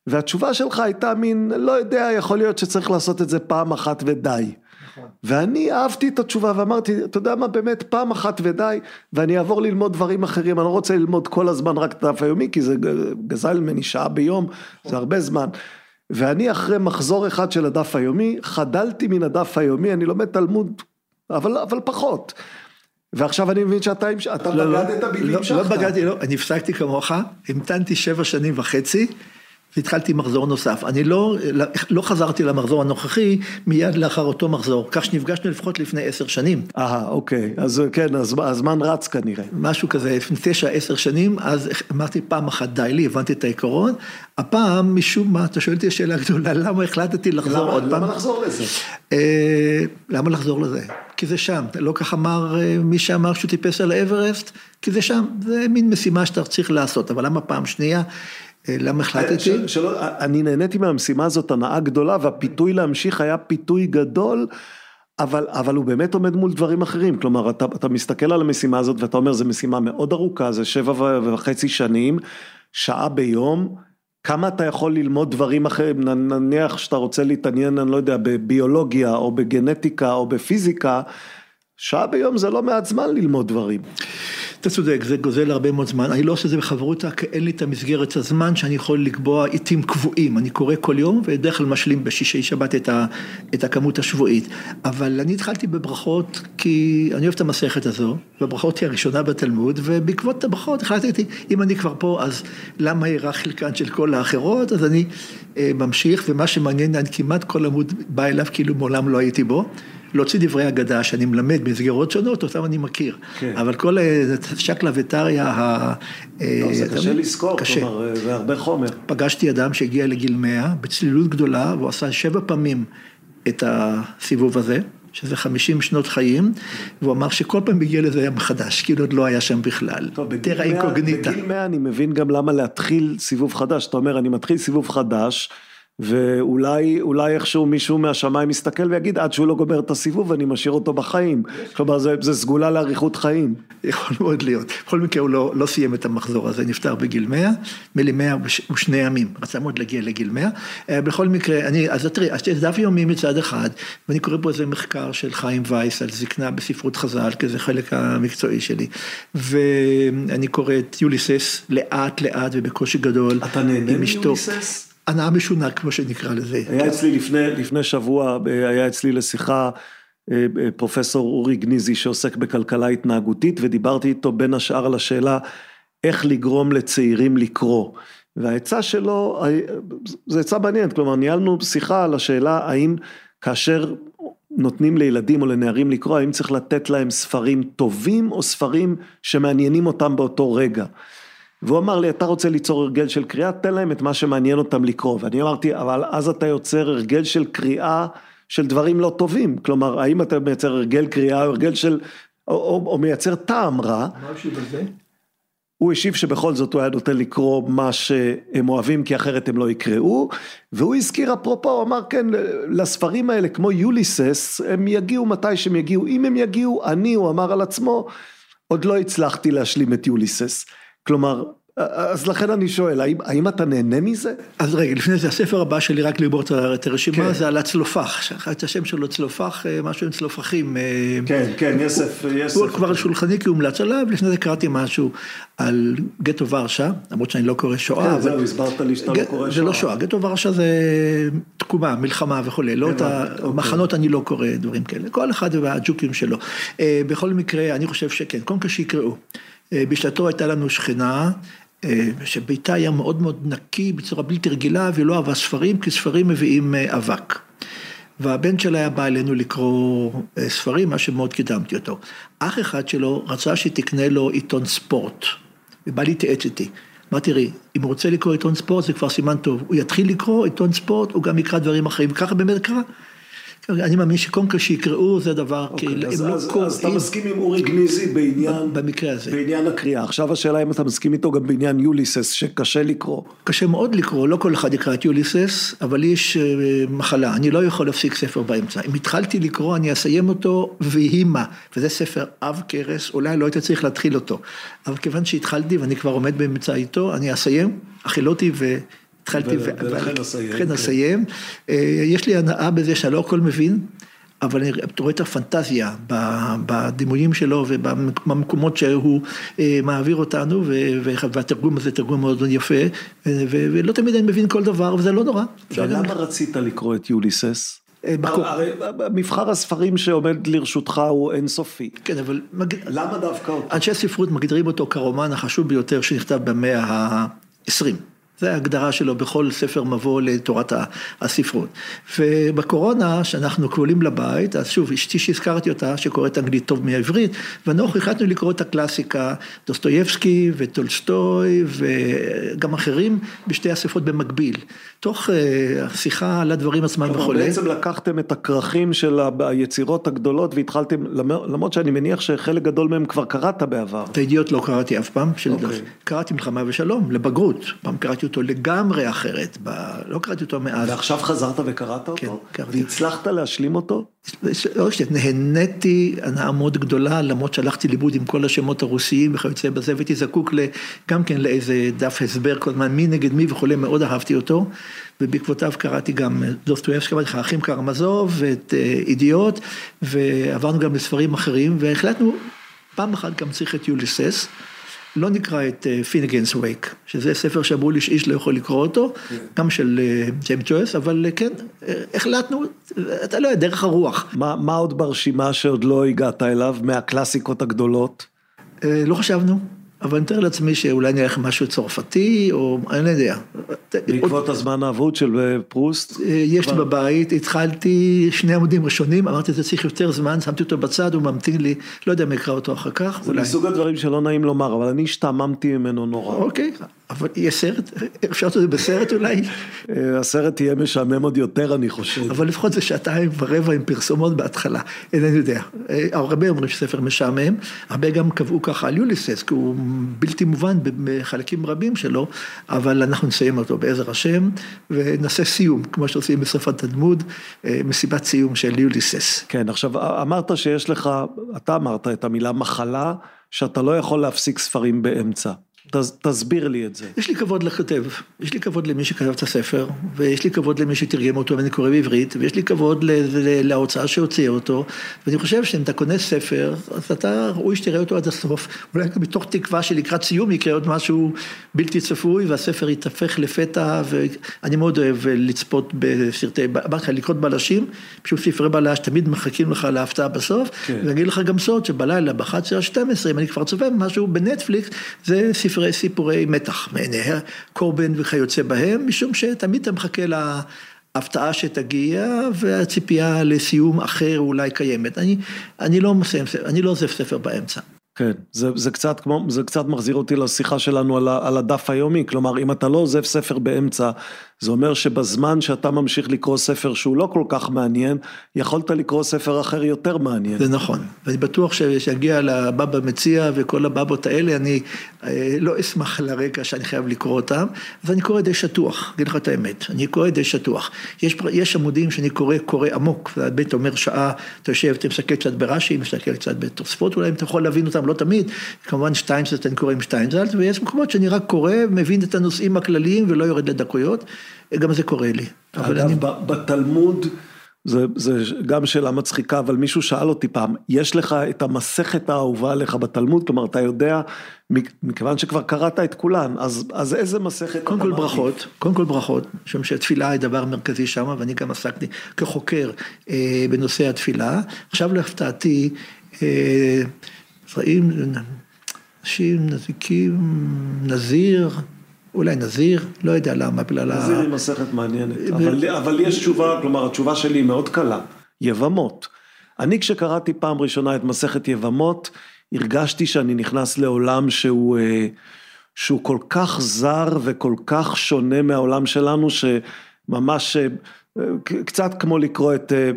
והתשובה שלך הייתה מין, לא יודע, יכול להיות שצריך לעשות את זה פעם אחת ודי. נכון. ואני אהבתי את התשובה ואמרתי, אתה יודע מה, באמת פעם אחת ודי, ואני אעבור ללמוד דברים אחרים, אני לא רוצה ללמוד כל הזמן רק את הדף היומי, כי זה גזל ממני שעה ביום, זה הרבה זמן. ואני אחרי מחזור אחד של הדף היומי, חדלתי מן הדף היומי, אני לומד תלמוד, אבל, אבל פחות. ועכשיו אני מבין שאתה אתה לא, לא. בגדת בי לא, והמשכת. לא בגדתי, לא, אני הפסקתי כמוך, המתנתי שבע שנים וחצי. והתחלתי מחזור נוסף. אני לא, לא חזרתי למחזור הנוכחי מיד לאחר אותו מחזור, כך שנפגשנו לפחות לפני עשר שנים. אה, אוקיי, אז כן, הז- הזמן רץ כנראה. משהו כזה, לפני תשע, עשר שנים, אז אמרתי פעם אחת די לי, הבנתי את העיקרון. הפעם, משום מה, אתה שואל אותי שאלה גדולה, למה החלטתי לחזור למה, עוד פעם? למה לחזור לזה? אה, למה לחזור לזה? כי זה שם, לא כך אמר אה, מי שאמר שהוא טיפס על האברסט, כי זה שם, זה מין משימה שאתה צריך לעשות, אבל למה פעם שנייה? אה, למה החלטתי? ש- שלא, אני נהניתי מהמשימה הזאת הנאה גדולה, והפיתוי להמשיך היה פיתוי גדול, אבל, אבל הוא באמת עומד מול דברים אחרים. כלומר, אתה, אתה מסתכל על המשימה הזאת ואתה אומר, זו משימה מאוד ארוכה, זה שבע וחצי שנים, שעה ביום. כמה אתה יכול ללמוד דברים אחרים, נניח שאתה רוצה להתעניין, אני לא יודע, בביולוגיה או בגנטיקה או בפיזיקה, שעה ביום זה לא מעט זמן ללמוד דברים. אתה צודק, זה גוזל הרבה מאוד זמן, אני לא עושה את זה בחברותה, כי אין לי את המסגרת הזמן שאני יכול לקבוע עיתים קבועים, אני קורא כל יום, ובדרך כלל משלים בשישי שבת את, ה, את הכמות השבועית. אבל אני התחלתי בברכות, כי אני אוהב את המסכת הזו, והברכות היא הראשונה בתלמוד, ובעקבות הברכות החלטתי, אם אני כבר פה, אז למה אירע חלקן של כל האחרות, אז אני אה, ממשיך, ומה שמעניין, אני כמעט כל עמוד בא אליו כאילו מעולם לא הייתי בו. להוציא דברי אגדה שאני מלמד במסגרות שונות, אותם אני מכיר. כן. אבל כל אה, שקלא וטריא, ה... לא, זה קשה? לזכור, קשה. כלומר, זה הרבה חומר. פגשתי אדם שהגיע לגיל 100 בצלילות גדולה, והוא עשה שבע פעמים את הסיבוב הזה, שזה 50 שנות חיים, והוא אמר שכל פעם הגיע לזה היה מחדש, כאילו עוד לא היה שם בכלל. טוב, בגיל טרה 100 אינקוגניטה. בגיל 100 אני מבין גם למה להתחיל סיבוב חדש, אתה אומר, אני מתחיל סיבוב חדש, ואולי אולי איכשהו מישהו מהשמיים יסתכל ויגיד, עד שהוא לא גומר את הסיבוב, אני משאיר אותו בחיים. כלומר, זה, זה סגולה לאריכות חיים. יכול מאוד להיות. בכל מקרה הוא לא, לא סיים את המחזור הזה, נפטר בגיל 100, נדמה לי 100 ושני ימים, רצה מאוד להגיע לגיל 100. אה, בכל מקרה, אני, אז תראי, אז יש דף יומי מצד אחד, ואני קורא פה איזה מחקר של חיים וייס על זקנה בספרות חז"ל, כי זה חלק המקצועי שלי. ואני קורא את יוליסס לאט לאט ובקושי גדול. אתה נהנה. מיוליסס? הנאה משונה, כמו שנקרא לזה. היה אצלי לפני, לפני שבוע, אה, היה אצלי לשיחה אה, אה, פרופסור אורי גניזי שעוסק בכלכלה התנהגותית, ודיברתי איתו בין השאר על השאלה איך לגרום לצעירים לקרוא. והעצה שלו, זו עצה מעניינת, כלומר ניהלנו שיחה על השאלה האם כאשר נותנים לילדים או לנערים לקרוא, האם צריך לתת להם ספרים טובים או ספרים שמעניינים אותם באותו רגע. והוא אמר לי, אתה רוצה ליצור הרגל של קריאה, תן להם את מה שמעניין אותם לקרוא. ואני אמרתי, אבל אז אתה יוצר הרגל של קריאה של דברים לא טובים. כלומר, האם אתה מייצר הרגל קריאה או הרגל של, או, או, או מייצר טעם רע. משהו בזה? הוא השיב שבכל זאת הוא היה נותן לקרוא מה שהם אוהבים, כי אחרת הם לא יקראו. והוא הזכיר אפרופו, הוא אמר, כן, לספרים האלה, כמו יוליסס, הם יגיעו מתי שהם יגיעו. אם הם יגיעו, אני, הוא אמר על עצמו, עוד לא הצלחתי להשלים את יוליסס. כלומר, אז לכן אני שואל, האם, האם אתה נהנה מזה? אז רגע, לפני זה, הספר הבא שלי, רק לגמור את הרשימה, כן. זה על הצלופח, שכחתי את השם שלו, צלופח, אה, משהו עם צלופחים. אה, כן, כן, יש ספר, יש הוא. כבר על שולחני כי הומלץ עליו, לפני זה קראתי משהו על גטו ורשה, למרות שאני לא קורא שואה. אה, אבל- זהו, הסברת לי שאתה לא ג- קורא זה לא שואה. שואה, גטו ורשה זה תקומה, מלחמה וכולי, לא את הבנתי, אוקיי. המחנות אני לא קורא דברים כאלה, כל אחד והג'וקים שלו. אה, בכל מקרה, אני חושב שכן, קודם כל שיקראו. אה, בשעתו הייתה לנו שכנה. אה, שביתה היה מאוד מאוד נקי בצורה בלתי רגילה והיא לא אהבה ספרים כי ספרים מביאים אה, אבק. והבן שלה היה בא אלינו לקרוא ספרים, מה שמאוד קידמתי אותו. אח אחד שלו רצה שתקנה לו עיתון ספורט, ובא להתייעץ איתי. אמרתי, תראי, אם הוא רוצה לקרוא עיתון ספורט זה כבר סימן טוב, הוא יתחיל לקרוא עיתון ספורט, הוא גם יקרא דברים אחרים, וככה באמת קרה. אני מאמין שקודם כל שיקראו זה דבר, כי אוקיי, אז, הם לא אז, אז אתה קוראים מסכים עם אורי גניזי בעניין, במקרה הזה. בעניין הקריאה. עכשיו השאלה אם אתה מסכים איתו גם בעניין יוליסס, שקשה לקרוא. קשה מאוד לקרוא, לא כל אחד יקרא את יוליסס, אבל יש אה, מחלה, אני לא יכול להפסיק ספר באמצע. אם התחלתי לקרוא, אני אסיים אותו, ויהי מה. וזה ספר עב כרס, אולי לא הייתי צריך להתחיל אותו. אבל כיוון שהתחלתי ואני כבר עומד באמצע איתו, אני אסיים, אכילותי והתחלתי, ו- ולכן אסיים, לכן כן. אה, יש לי הנאה בזה שאני לא הכל מבין. אבל אני רואה את הפנטזיה בדימויים שלו ובמקומות שהוא אה, מעביר אותנו, והתרגום הזה תרגום מאוד יפה, ולא תמיד אני מבין כל דבר, וזה לא נורא. ולמה רצית לקרוא את יוליסס? אה, הרי מבחר הספרים שעומד לרשותך הוא אינסופי. כן, אבל... למה דווקא אותו? אנשי ספרות מגדירים אותו כרומן החשוב ביותר שנכתב במאה ה-20. זה ההגדרה שלו בכל ספר מבוא לתורת הספרות. ובקורונה, שאנחנו כבולים לבית, אז שוב, אשתי שהזכרתי אותה, שקוראת אנגלית טוב מהעברית, ואנחנו החלטנו לקרוא את הקלאסיקה, דוסטויבסקי וטולסטוי וגם אחרים, בשתי השפות במקביל. תוך אה, השיחה על הדברים עצמם וכולי. בעצם לקחתם את הכרכים של היצירות הגדולות והתחלתם, למרות שאני מניח שחלק גדול מהם כבר קראת בעבר. את הידיעות לא קראתי אף פעם, okay. אוקיי. קראתי מלחמה ושלום, לבגרות, פעם קראתי אותו לגמרי אחרת, ב... לא קראתי אותו מאז. ועכשיו חזרת וקראת אותו? כן, קראתי. והצלחת להשלים אותו? לא רק נהניתי הנאה מאוד גדולה, למרות שהלכתי ליבוד עם כל השמות הרוסיים וכיוצא בזה, והייתי זקוק גם כן לאיזה דף הסבר כל הזמן, מי נגד מי וכולי, מאוד אהבתי אותו. ובעקבותיו קראתי גם דוסטויבסקי, אמרתי לך, האחים קרמזוב ואת ידיעות, ועברנו גם לספרים אחרים, והחלטנו פעם אחת גם צריך את יוליסס. לא נקרא את פינגנס וייק, שזה ספר שאמרו לי שאיש לא יכול לקרוא אותו, כן. גם של ג'יימס ג'ויס, אבל כן, החלטנו, אתה לא יודע, דרך הרוח. מה, מה עוד ברשימה שעוד לא הגעת אליו, מהקלאסיקות הגדולות? לא חשבנו. אבל אני מתאר לעצמי שאולי נלך משהו צרפתי, או אני לא יודע. בעקבות הזמן האבוד של פרוסט? אה, יש לי בבית, התחלתי שני עמודים ראשונים, אמרתי, זה צריך יותר זמן, שמתי אותו בצד, הוא ממתין לי, לא יודע אם אקרא אותו אחר כך. זה מסוג הדברים שלא נעים לומר, אבל אני השתעממתי ממנו נורא. אוקיי, אבל יהיה סרט, אפשר לעשות את זה בסרט אולי? אה, הסרט יהיה משעמם עוד יותר, אני חושב. אבל לפחות זה שעתיים ורבע עם פרסומות בהתחלה, אינני יודע. הרבה אומרים שספר משעמם, הרבה גם קבעו ככה על יוליסס, כי הוא בלתי מובן בחלקים רבים שלו, אבל אנחנו נסיים אותו בעזר השם, ונעשה סיום, כמו שעושים בשרפת הדמוד, אה, מסיבת סיום של יוליסס. כן, עכשיו אמרת שיש לך, אתה אמרת את המילה מחלה, שאתה לא יכול להפסיק ספרים באמצע. תסביר לי את זה. יש לי כבוד לכותב, יש לי כבוד למי שכתב את הספר, ויש לי כבוד למי שתרגם אותו ואני קורא בעברית, ויש לי כבוד להוצאה שהוציאה אותו, ואני חושב שאם אתה קונה ספר, אז אתה ראוי שתראה אותו עד הסוף, אולי גם מתוך תקווה שלקראת סיום יקרה עוד משהו בלתי צפוי, והספר יתהפך לפתע, ואני מאוד אוהב לצפות בסרטי, אמרתי לך, לקרוא בלשים, פשוט ספרי בלש תמיד מחכים לך להפתעה בסוף, כן. ואני אגיד לך גם סוד שבלילה ב-11 עד 12, אם אני כבר צופה משהו בנטפליקס, זה ספרי ספרי סיפורי מתח, מעיני קורבן וכיוצא בהם, משום שתמיד אתה מחכה להפתעה שתגיע והציפייה לסיום אחר אולי קיימת. אני, אני לא מסיים, אני לא עוזב ספר באמצע. כן, זה, זה קצת כמו, זה קצת מחזיר אותי לשיחה שלנו על, על הדף היומי, כלומר אם אתה לא עוזב ספר באמצע, זה אומר שבזמן שאתה ממשיך לקרוא ספר שהוא לא כל כך מעניין, יכולת לקרוא ספר אחר יותר מעניין. זה נכון, ואני בטוח שיגיע לבבא מציע וכל הבבות האלה, אני אה, לא אשמח לרגע שאני חייב לקרוא אותם, אז אני קורא די שטוח, אגיד לך את האמת, אני קורא די שטוח. יש, יש עמודים שאני קורא, קורא עמוק, ובית אומר שעה, אתה יושב, אתה מסתכל קצת ברש"י, מסתכל קצת בתוספות, אולי אם אתה יכול להבין אותם, לא תמיד, כמובן שטיינזלץ אני קורא עם שטיינזלץ, ויש מקומות שאני רק קורא, מבין את הנושאים הכלליים ולא יורד לדקויות. גם זה קורה לי. אגב, אני... בתלמוד, זה, זה גם שאלה מצחיקה, אבל מישהו שאל אותי פעם, יש לך את המסכת האהובה עליך בתלמוד? כלומר, אתה יודע, מכיוון שכבר קראת את כולן, אז, אז איזה מסכת קודם כל ברכות, קודם כל ברכות, משום שהתפילה היא דבר מרכזי שם, ואני גם עסקתי כחוקר אה, בנושא התפילה. עכשיו להפתעתי, אה, זרעים, נשים, נזיקים, נזיר, אולי נזיר, לא יודע למה, בגלל ה... נזיר היא מסכת מעניינת, אבל, אבל יש תשובה, כלומר התשובה שלי היא מאוד קלה, יבמות. אני כשקראתי פעם ראשונה את מסכת יבמות, הרגשתי שאני נכנס לעולם שהוא, אה, שהוא כל כך זר וכל כך שונה מהעולם שלנו, שממש אה, קצת כמו לקרוא את, אה,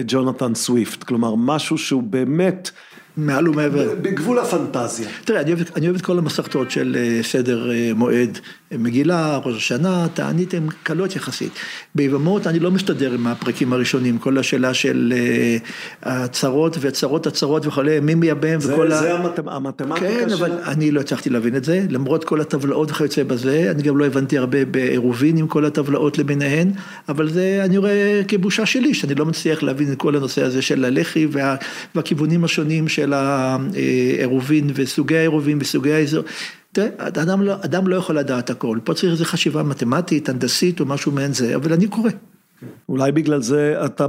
את ג'ונתן סוויפט, כלומר משהו שהוא באמת מעל ומעבר. בגבול הפנטזיה. תראה, אני אוהב, אני אוהב את כל המסכתות של אה, סדר אה, מועד, מגילה, ראש השנה, תענית, הן קלות יחסית. ביבמות אני לא מסתדר עם הפרקים הראשונים, כל השאלה של אה, הצרות והצרות הצרות וכולי, מי מייבם וכל זה, ה... זה המת... המתמטיקה כן, של... אבל אני לא הצלחתי להבין את זה, למרות כל הטבלאות וכיוצא בזה, אני גם לא הבנתי הרבה בעירובין עם כל הטבלאות למיניהן, אבל זה אני רואה כבושה שלי, שאני לא מצליח להבין את כל הנושא הזה של הלח"י וה, והכיוונים השונים של העירובין וסוגי העירובין וסוגי האזור. תראה, אדם לא, אדם לא יכול לדעת הכל, פה צריך איזו חשיבה מתמטית, הנדסית או משהו מעין זה, אבל אני קורא. אולי בגלל זה אתה,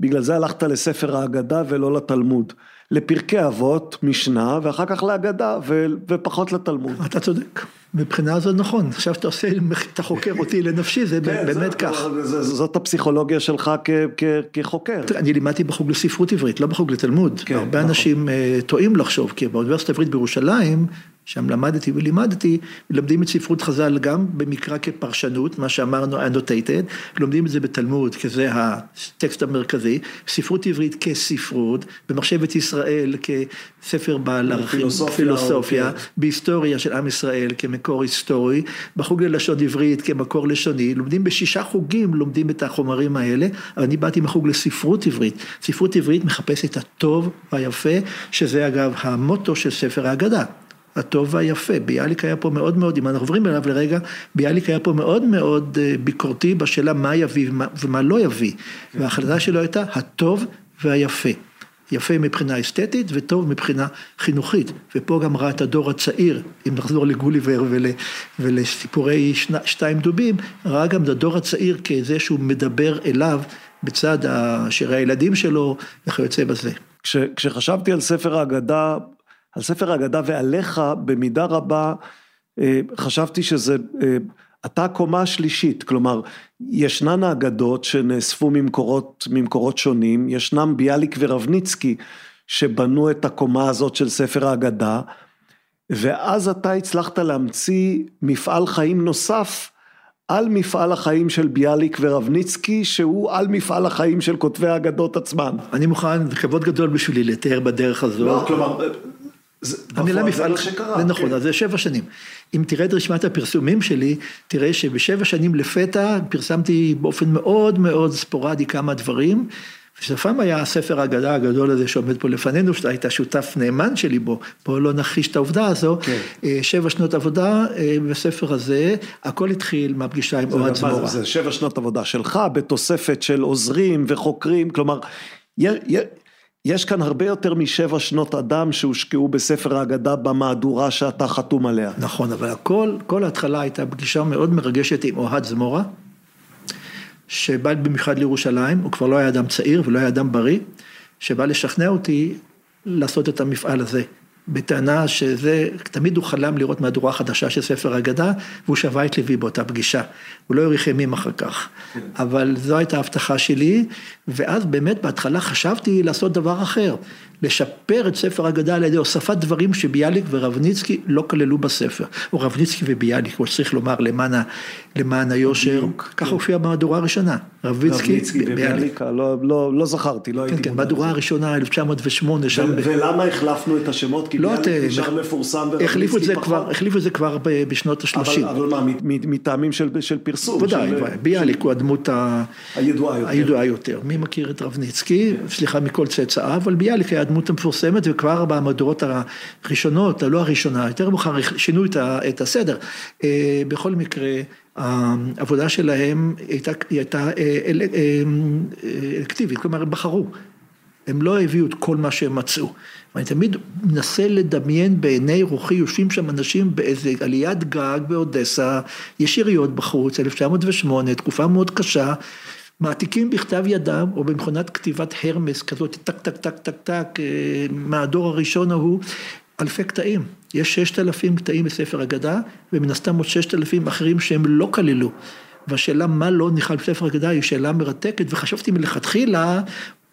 בגלל זה הלכת לספר ההגדה ולא לתלמוד. לפרקי אבות, משנה, ואחר כך להגדה, ו, ופחות לתלמוד. אתה צודק. מבחינה זו נכון, עכשיו שאתה עושה, אתה חוקר אותי לנפשי, זה כן, באמת זה, כך. זה, זאת הפסיכולוגיה שלך כ, כ, כחוקר. תראה, אני לימדתי בחוג לספרות עברית, לא בחוג לתלמוד. כן, הרבה נכון. אנשים uh, טועים לחשוב, כי באוניברסיטה העברית בירושלים, שם למדתי ולימדתי, מלמדים את ספרות חז"ל גם במקרא כפרשנות, מה שאמרנו annotated, לומדים את זה בתלמוד, כי זה הטקסט המרכזי, ספרות עברית כספרות, במחשבת ישראל כספר בעל ערכים, פילוסופיה, כן. בהיסטוריה של עם ישראל כמקור היסטורי, בחוג ללשון עברית כמקור לשוני, לומדים בשישה חוגים, לומדים את החומרים האלה, אבל אני באתי מחוג לספרות עברית, ספרות עברית מחפש את הטוב והיפה, שזה אגב המוטו של ספר ההגדה. הטוב והיפה. ביאליק היה פה מאוד מאוד, אם אנחנו עוברים אליו לרגע, ביאליק היה פה מאוד מאוד אה, ביקורתי בשאלה מה יביא ומה, ומה לא יביא. וההחלטה שלו הייתה הטוב והיפה. יפה מבחינה אסתטית וטוב מבחינה חינוכית. ופה גם ראה את הדור הצעיר, אם נחזור לגוליבר ול, ולסיפורי שני, שתיים דובים, ראה גם את הדור הצעיר כזה שהוא מדבר אליו בצד שירי הילדים שלו וכיוצא בזה. כש, כשחשבתי על ספר ההגדה, על ספר ההגדה ועליך במידה רבה אה, חשבתי שזה, אה, אתה הקומה השלישית, כלומר ישנן האגדות שנאספו ממקורות, ממקורות שונים, ישנם ביאליק ורבניצקי שבנו את הקומה הזאת של ספר ההגדה ואז אתה הצלחת להמציא מפעל חיים נוסף על מפעל החיים של ביאליק ורבניצקי, שהוא על מפעל החיים של כותבי האגדות עצמם. אני מוכן, זה כבוד גדול בשבילי לתאר בדרך הזו. לא, כלומר, המילה מפעל, זה נכון, אז זה שבע שנים. אם תראה את רשימת הפרסומים שלי, תראה שבשבע שנים לפתע פרסמתי באופן מאוד מאוד ספורדי כמה דברים, ושפעם היה הספר האגדה הגדול הזה שעומד פה לפנינו, שאתה היית שותף נאמן שלי בו, בואו לא נכחיש את העובדה הזו, כן. אה, שבע שנות עבודה אה, בספר הזה, הכל התחיל מהפגישה עם אוהד זמורה. זה שבע שנות עבודה שלך, בתוספת של עוזרים וחוקרים, כלומר, יש כאן הרבה יותר משבע שנות אדם שהושקעו בספר ההגדה במהדורה שאתה חתום עליה. נכון, אבל הכל, כל ההתחלה הייתה פגישה מאוד מרגשת עם אוהד זמורה, שבא במיוחד לירושלים, הוא כבר לא היה אדם צעיר ולא היה אדם בריא, שבא לשכנע אותי לעשות את המפעל הזה. בטענה שזה, תמיד הוא חלם לראות מהדורה חדשה של ספר אגדה, והוא שווה את לוי באותה פגישה. הוא לא האריך ימים אחר כך. אבל זו הייתה ההבטחה שלי, ואז באמת בהתחלה חשבתי לעשות דבר אחר. לשפר את ספר אגדה על ידי הוספת דברים שביאליק ורבניצקי לא כללו בספר. או רבניצקי וביאליק, כמו שצריך לומר למען, למען היושר, ככה הופיע במהדורה הראשונה. רבניצקי וביאליק. לא, לא, לא זכרתי, לא הייתי כן, כן, מהדורה הראשונה, 1908. שם... ולמה החלפנו את השמות? כי לא ביאליק נשאר מפורסם ורבניצקי פחות. החליפו את זה כבר בשנות ה-30. אבל מה, מטעמים של פרסום? ודאי, ביאליק הוא הדמות הידועה יותר. מי מכיר את רבניצקי? כן. סליחה מכל צאצאיו, אבל ביאליק היה הדמות המפורסמת, וכבר במהדורות הראשונות, לא הראשונה, יותר מאוחר שינו את הסדר. אה, בכל מקרה, העבודה שלהם הייתה, הייתה אה, אל, אה, סלקטיבית, כלומר הם בחרו, הם לא הביאו את כל מה שהם מצאו. ואני תמיד מנסה לדמיין בעיני רוחי, יושבים שם אנשים באיזה עליית גג באודסה, יש יריות בחוץ, 1908, תקופה מאוד קשה. מעתיקים בכתב ידם או במכונת כתיבת הרמס כזאת, טק טק טק טק טק, אה, מהדור הראשון ההוא, אלפי קטעים. יש ששת אלפים קטעים בספר אגדה, ומן הסתם עוד ששת אלפים אחרים שהם לא כללו. והשאלה מה לא נכלל בספר אגדה היא שאלה מרתקת, וחשבתי מלכתחילה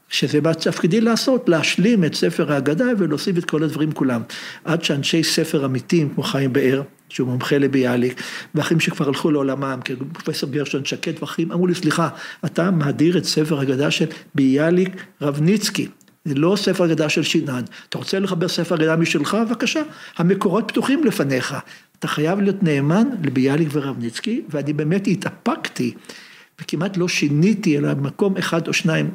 שזה בתפקידי לעשות, להשלים את ספר ההגדה ולהוסיף את כל הדברים כולם. עד שאנשי ספר אמיתיים, כמו חיים באר, שהוא מומחה לביאליק, ואחרים שכבר הלכו לעולמם, כמו פרופסור גרשון שקד ואחרים, אמרו לי, סליחה, אתה מהדיר את ספר הגדה של ביאליק רבניצקי. זה לא ספר אגדה של שינן. אתה רוצה לחבר ספר אגדה משלך? בבקשה. המקורות פתוחים לפניך. אתה חייב להיות נאמן לביאליק ורבניצקי, ואני באמת התאפקתי, וכמעט לא שיניתי, אלא במקום אחד או שניים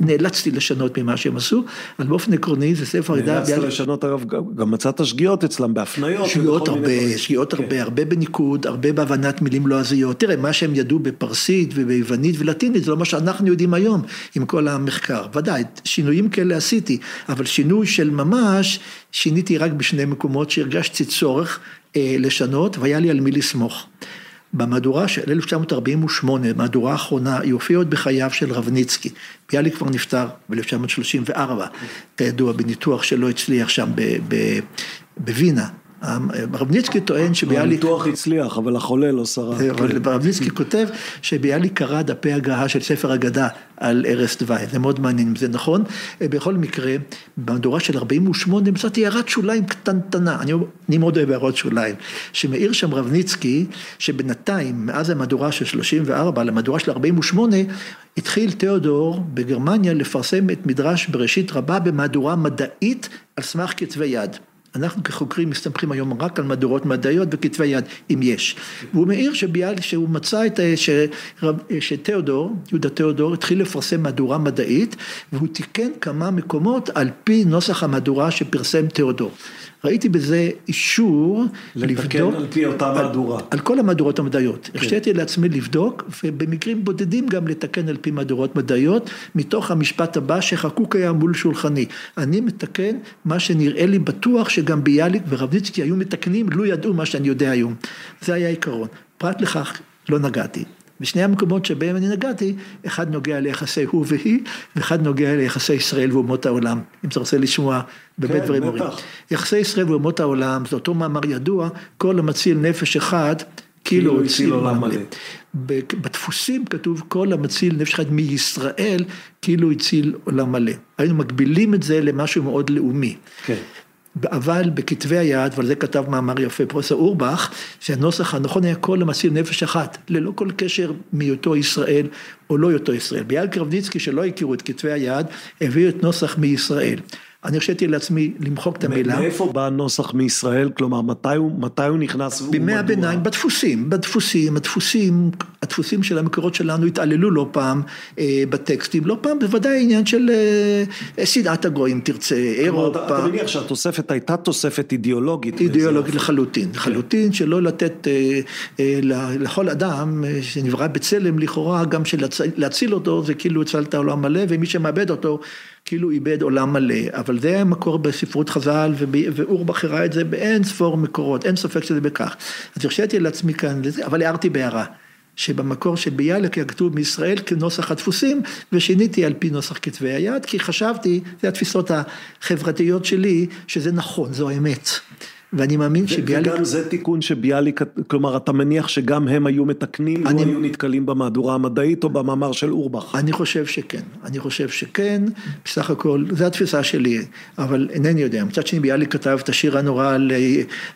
נאלצתי לשנות ממה שהם עשו, אבל באופן עקרוני זה ספר אגדה. נאלצת לשנות, אגב, גם מצאת שגיאות אצלם בהפניות. שגיאות הרבה, שגיאות כן. הרבה, הרבה בניקוד, הרבה בהבנת מילים לועזיות. תראה, מה שהם ידעו בפרסית וביוונית ולטינית, זה לא מה שאנחנו יודעים היום עם כל המחקר. ודאי, שינויים כאלה עשיתי, אבל שינוי של ממש, שיניתי רק בשני מקומות שהרגשתי צורך אה, לשנות, והיה לי על מי לסמוך. במהדורה של 1948, מהדורה האחרונה, היא הופיעה עוד בחייו של רבניצקי. ביאליק כבר נפטר ב-1934, כידוע בניתוח שלא הצליח שם בווינה. רבניצקי טוען שביאליק... הניתוח הצליח, אבל החולה לא שרד. רבניצקי כותב שביאליק קרא דפי הגהה של ספר אגדה על ערש דווי, זה מאוד מעניין אם זה נכון. בכל מקרה, במהדורה של 48 מצאתי הערת שוליים קטנטנה, אני, אני מאוד אוהב הערות שוליים, שמעיר שם רבניצקי, שבינתיים, מאז המהדורה של 34 למהדורה של 48, התחיל תיאודור בגרמניה לפרסם את מדרש בראשית רבה במהדורה מדעית על סמך כתבי יד. אנחנו כחוקרים מסתמכים היום רק על מהדורות מדעיות וכתבי יד, אם יש. והוא מעיר שביאל, שהוא מצא את, שרב, שתיאודור, יהודה תיאודור, התחיל לפרסם מהדורה מדעית, והוא תיקן כמה מקומות על פי נוסח המהדורה שפרסם תיאודור. ראיתי בזה אישור לבדוק. לתקן על פי אותה מהדורה. על, על כל המהדורות המדעיות. כן. הרשיתי לעצמי לבדוק, ובמקרים בודדים גם לתקן על פי מהדורות מדעיות, מתוך המשפט הבא שחקוק היה מול שולחני. אני מתקן מה שנראה לי בטוח שגם ביאליק ורבניצקי היו מתקנים, לו ידעו מה שאני יודע היום. זה היה עיקרון. פרט לכך, לא נגעתי. בשני המקומות שבהם אני נגעתי, אחד נוגע ליחסי הוא והיא, ואחד נוגע ליחסי ישראל ואומות העולם, אם אתה רוצה לשמוע באמת כן, דברים אומרים. יחסי ישראל ואומות העולם, זה אותו מאמר ידוע, כל המציל נפש אחד, כאילו, כאילו הציל עולם מלא. בדפוסים כתוב כל המציל נפש אחד מישראל, כאילו הציל עולם מלא. היינו מגבילים את זה למשהו מאוד לאומי. כן. אבל בכתבי היד, ועל זה כתב מאמר יפה פרופסור אורבך, שהנוסח הנכון היה כל המציל נפש אחת, ללא כל קשר מהיותו ישראל או לא היותו ישראל. ביאל קרבניצקי, שלא הכירו את כתבי היד, הביאו את נוסח מישראל. אני הרשיתי לעצמי למחוק את המילה. מאיפה בא הנוסח מישראל? כלומר, מתי הוא, מתי הוא נכנס? בימי הביניים, בדפוסים, בדפוסים, הדפוסים, הדפוסים של המקורות שלנו התעללו לא פעם אה, בטקסטים, לא פעם בוודאי עניין של אה, שנאת הגויים תרצה, אירופה. אתה מניח שהתוספת הייתה תוספת אידיאולוגית. אידיאולוגית לחלוטין, כן. לחלוטין שלא לתת אה, אה, לכל אדם אה, שנברא בצלם לכאורה, גם שלהציל אותו זה כאילו הצלת העולם מלא, ומי שמאבד אותו כאילו איבד עולם מלא, אבל זה מקור בספרות חז"ל, ואורבך הראה את זה באין ספור מקורות, אין ספק שזה בכך. אז הרשיתי לעצמי כאן, אבל הערתי בהערה. שבמקור של ביאליק היה כתוב מישראל כנוסח הדפוסים, ושיניתי על פי נוסח כתבי היד, כי חשבתי, זה התפיסות החברתיות שלי, שזה נכון, זו האמת. ואני מאמין שביאליק... וגם זה תיקון שביאליק, כלומר אתה מניח שגם הם היו מתקנים, אני... לא היו נתקלים במהדורה המדעית או במאמר של אורבך. אני חושב שכן, אני חושב שכן, בסך הכל, זו התפיסה שלי, אבל אינני יודע. מצד שני ביאליק כתב את השיר הנורא על,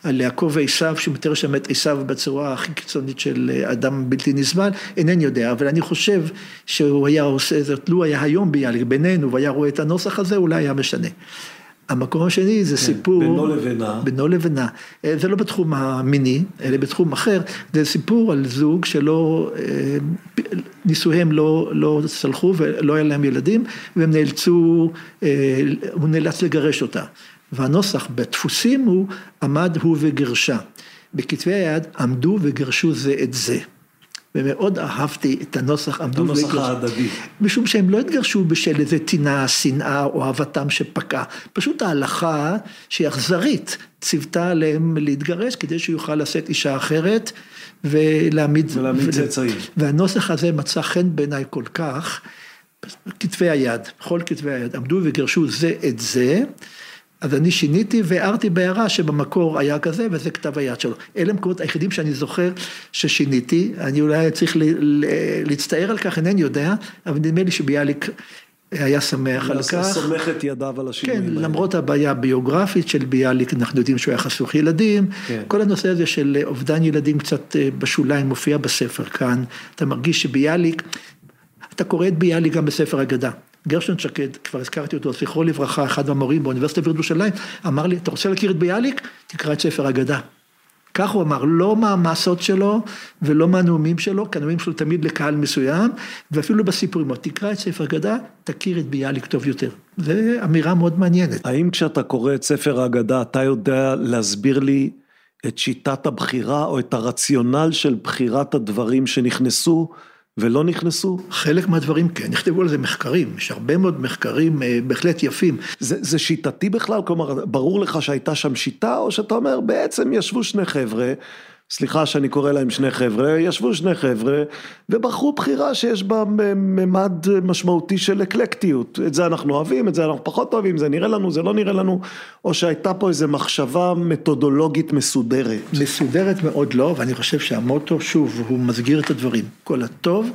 על יעקב ועשיו, שמתאר שם את עשיו בצורה הכי קיצונית של אדם בלתי נסבל, אינני יודע, אבל אני חושב שהוא היה עושה זאת, לו היה היום ביאליק בינינו והיה רואה את הנוסח הזה, אולי היה משנה. המקום השני זה כן, סיפור, בינו לבינה, בינו לבינה, אה, זה לא בתחום המיני, אלא בתחום אחר, זה סיפור על זוג שלא, אה, נישואיהם לא, לא צלחו ולא היה להם ילדים, והם נאלצו, אה, הוא נאלץ לגרש אותה. והנוסח בדפוסים הוא עמד הוא וגרשה. בכתבי היד עמדו וגרשו זה את זה. ומאוד אהבתי את הנוסח עמדו הנוסח ההדדי. משום שהם לא התגרשו בשל איזה טינה, שנאה או אהבתם שפקעה. פשוט ההלכה שהיא אכזרית ציוותה עליהם להתגרש כדי שהוא יוכל לשאת אישה אחרת ולהעמיד... ולהעמיד צאצאים. והנוסח הזה מצא חן בעיניי כל כך, כתבי היד, בכל כתבי היד, עמדו וגרשו זה את זה. אז אני שיניתי והערתי בהערה שבמקור היה כזה וזה כתב היד שלו. אלה המקומות היחידים שאני זוכר ששיניתי, אני אולי צריך להצטער על כך, אינני יודע, אבל נדמה לי שביאליק היה שמח על כך. סומך את ידיו על השינויים כן, למרות הבעיה הביוגרפית של ביאליק, אנחנו יודעים שהוא היה חסוך ילדים, כן. כל הנושא הזה של אובדן ילדים קצת אה, בשוליים מופיע בספר כאן, אתה מרגיש שביאליק, אתה קורא את ביאליק גם בספר אגדה. גרשון שקד, כבר הזכרתי אותו, זכרו לברכה, אחד המורים באוניברסיטה בירושלים, אמר לי, אתה רוצה להכיר את ביאליק? תקרא את ספר אגדה. כך הוא אמר, לא מהמעשות שלו ולא מהנאומים שלו, כי הנאומים שלו תמיד לקהל מסוים, ואפילו בסיפורים, תקרא את ספר אגדה, תכיר את ביאליק טוב יותר. זו אמירה מאוד מעניינת. האם כשאתה קורא את ספר האגדה, אתה יודע להסביר לי את שיטת הבחירה או את הרציונל של בחירת הדברים שנכנסו ולא נכנסו? חלק מהדברים כן, נכתבו על זה מחקרים, יש הרבה מאוד מחקרים אה, בהחלט יפים. זה, זה שיטתי בכלל? כלומר, ברור לך שהייתה שם שיטה, או שאתה אומר, בעצם ישבו שני חבר'ה, סליחה שאני קורא להם שני חבר'ה, ישבו שני חבר'ה ובחרו בחירה שיש בה ממד משמעותי של אקלקטיות. את זה אנחנו אוהבים, את זה אנחנו פחות אוהבים, זה נראה לנו, זה לא נראה לנו, או שהייתה פה איזו מחשבה מתודולוגית מסודרת. מסודרת מאוד לא, ואני חושב שהמוטו, שוב, הוא מסגיר את הדברים. כל הטוב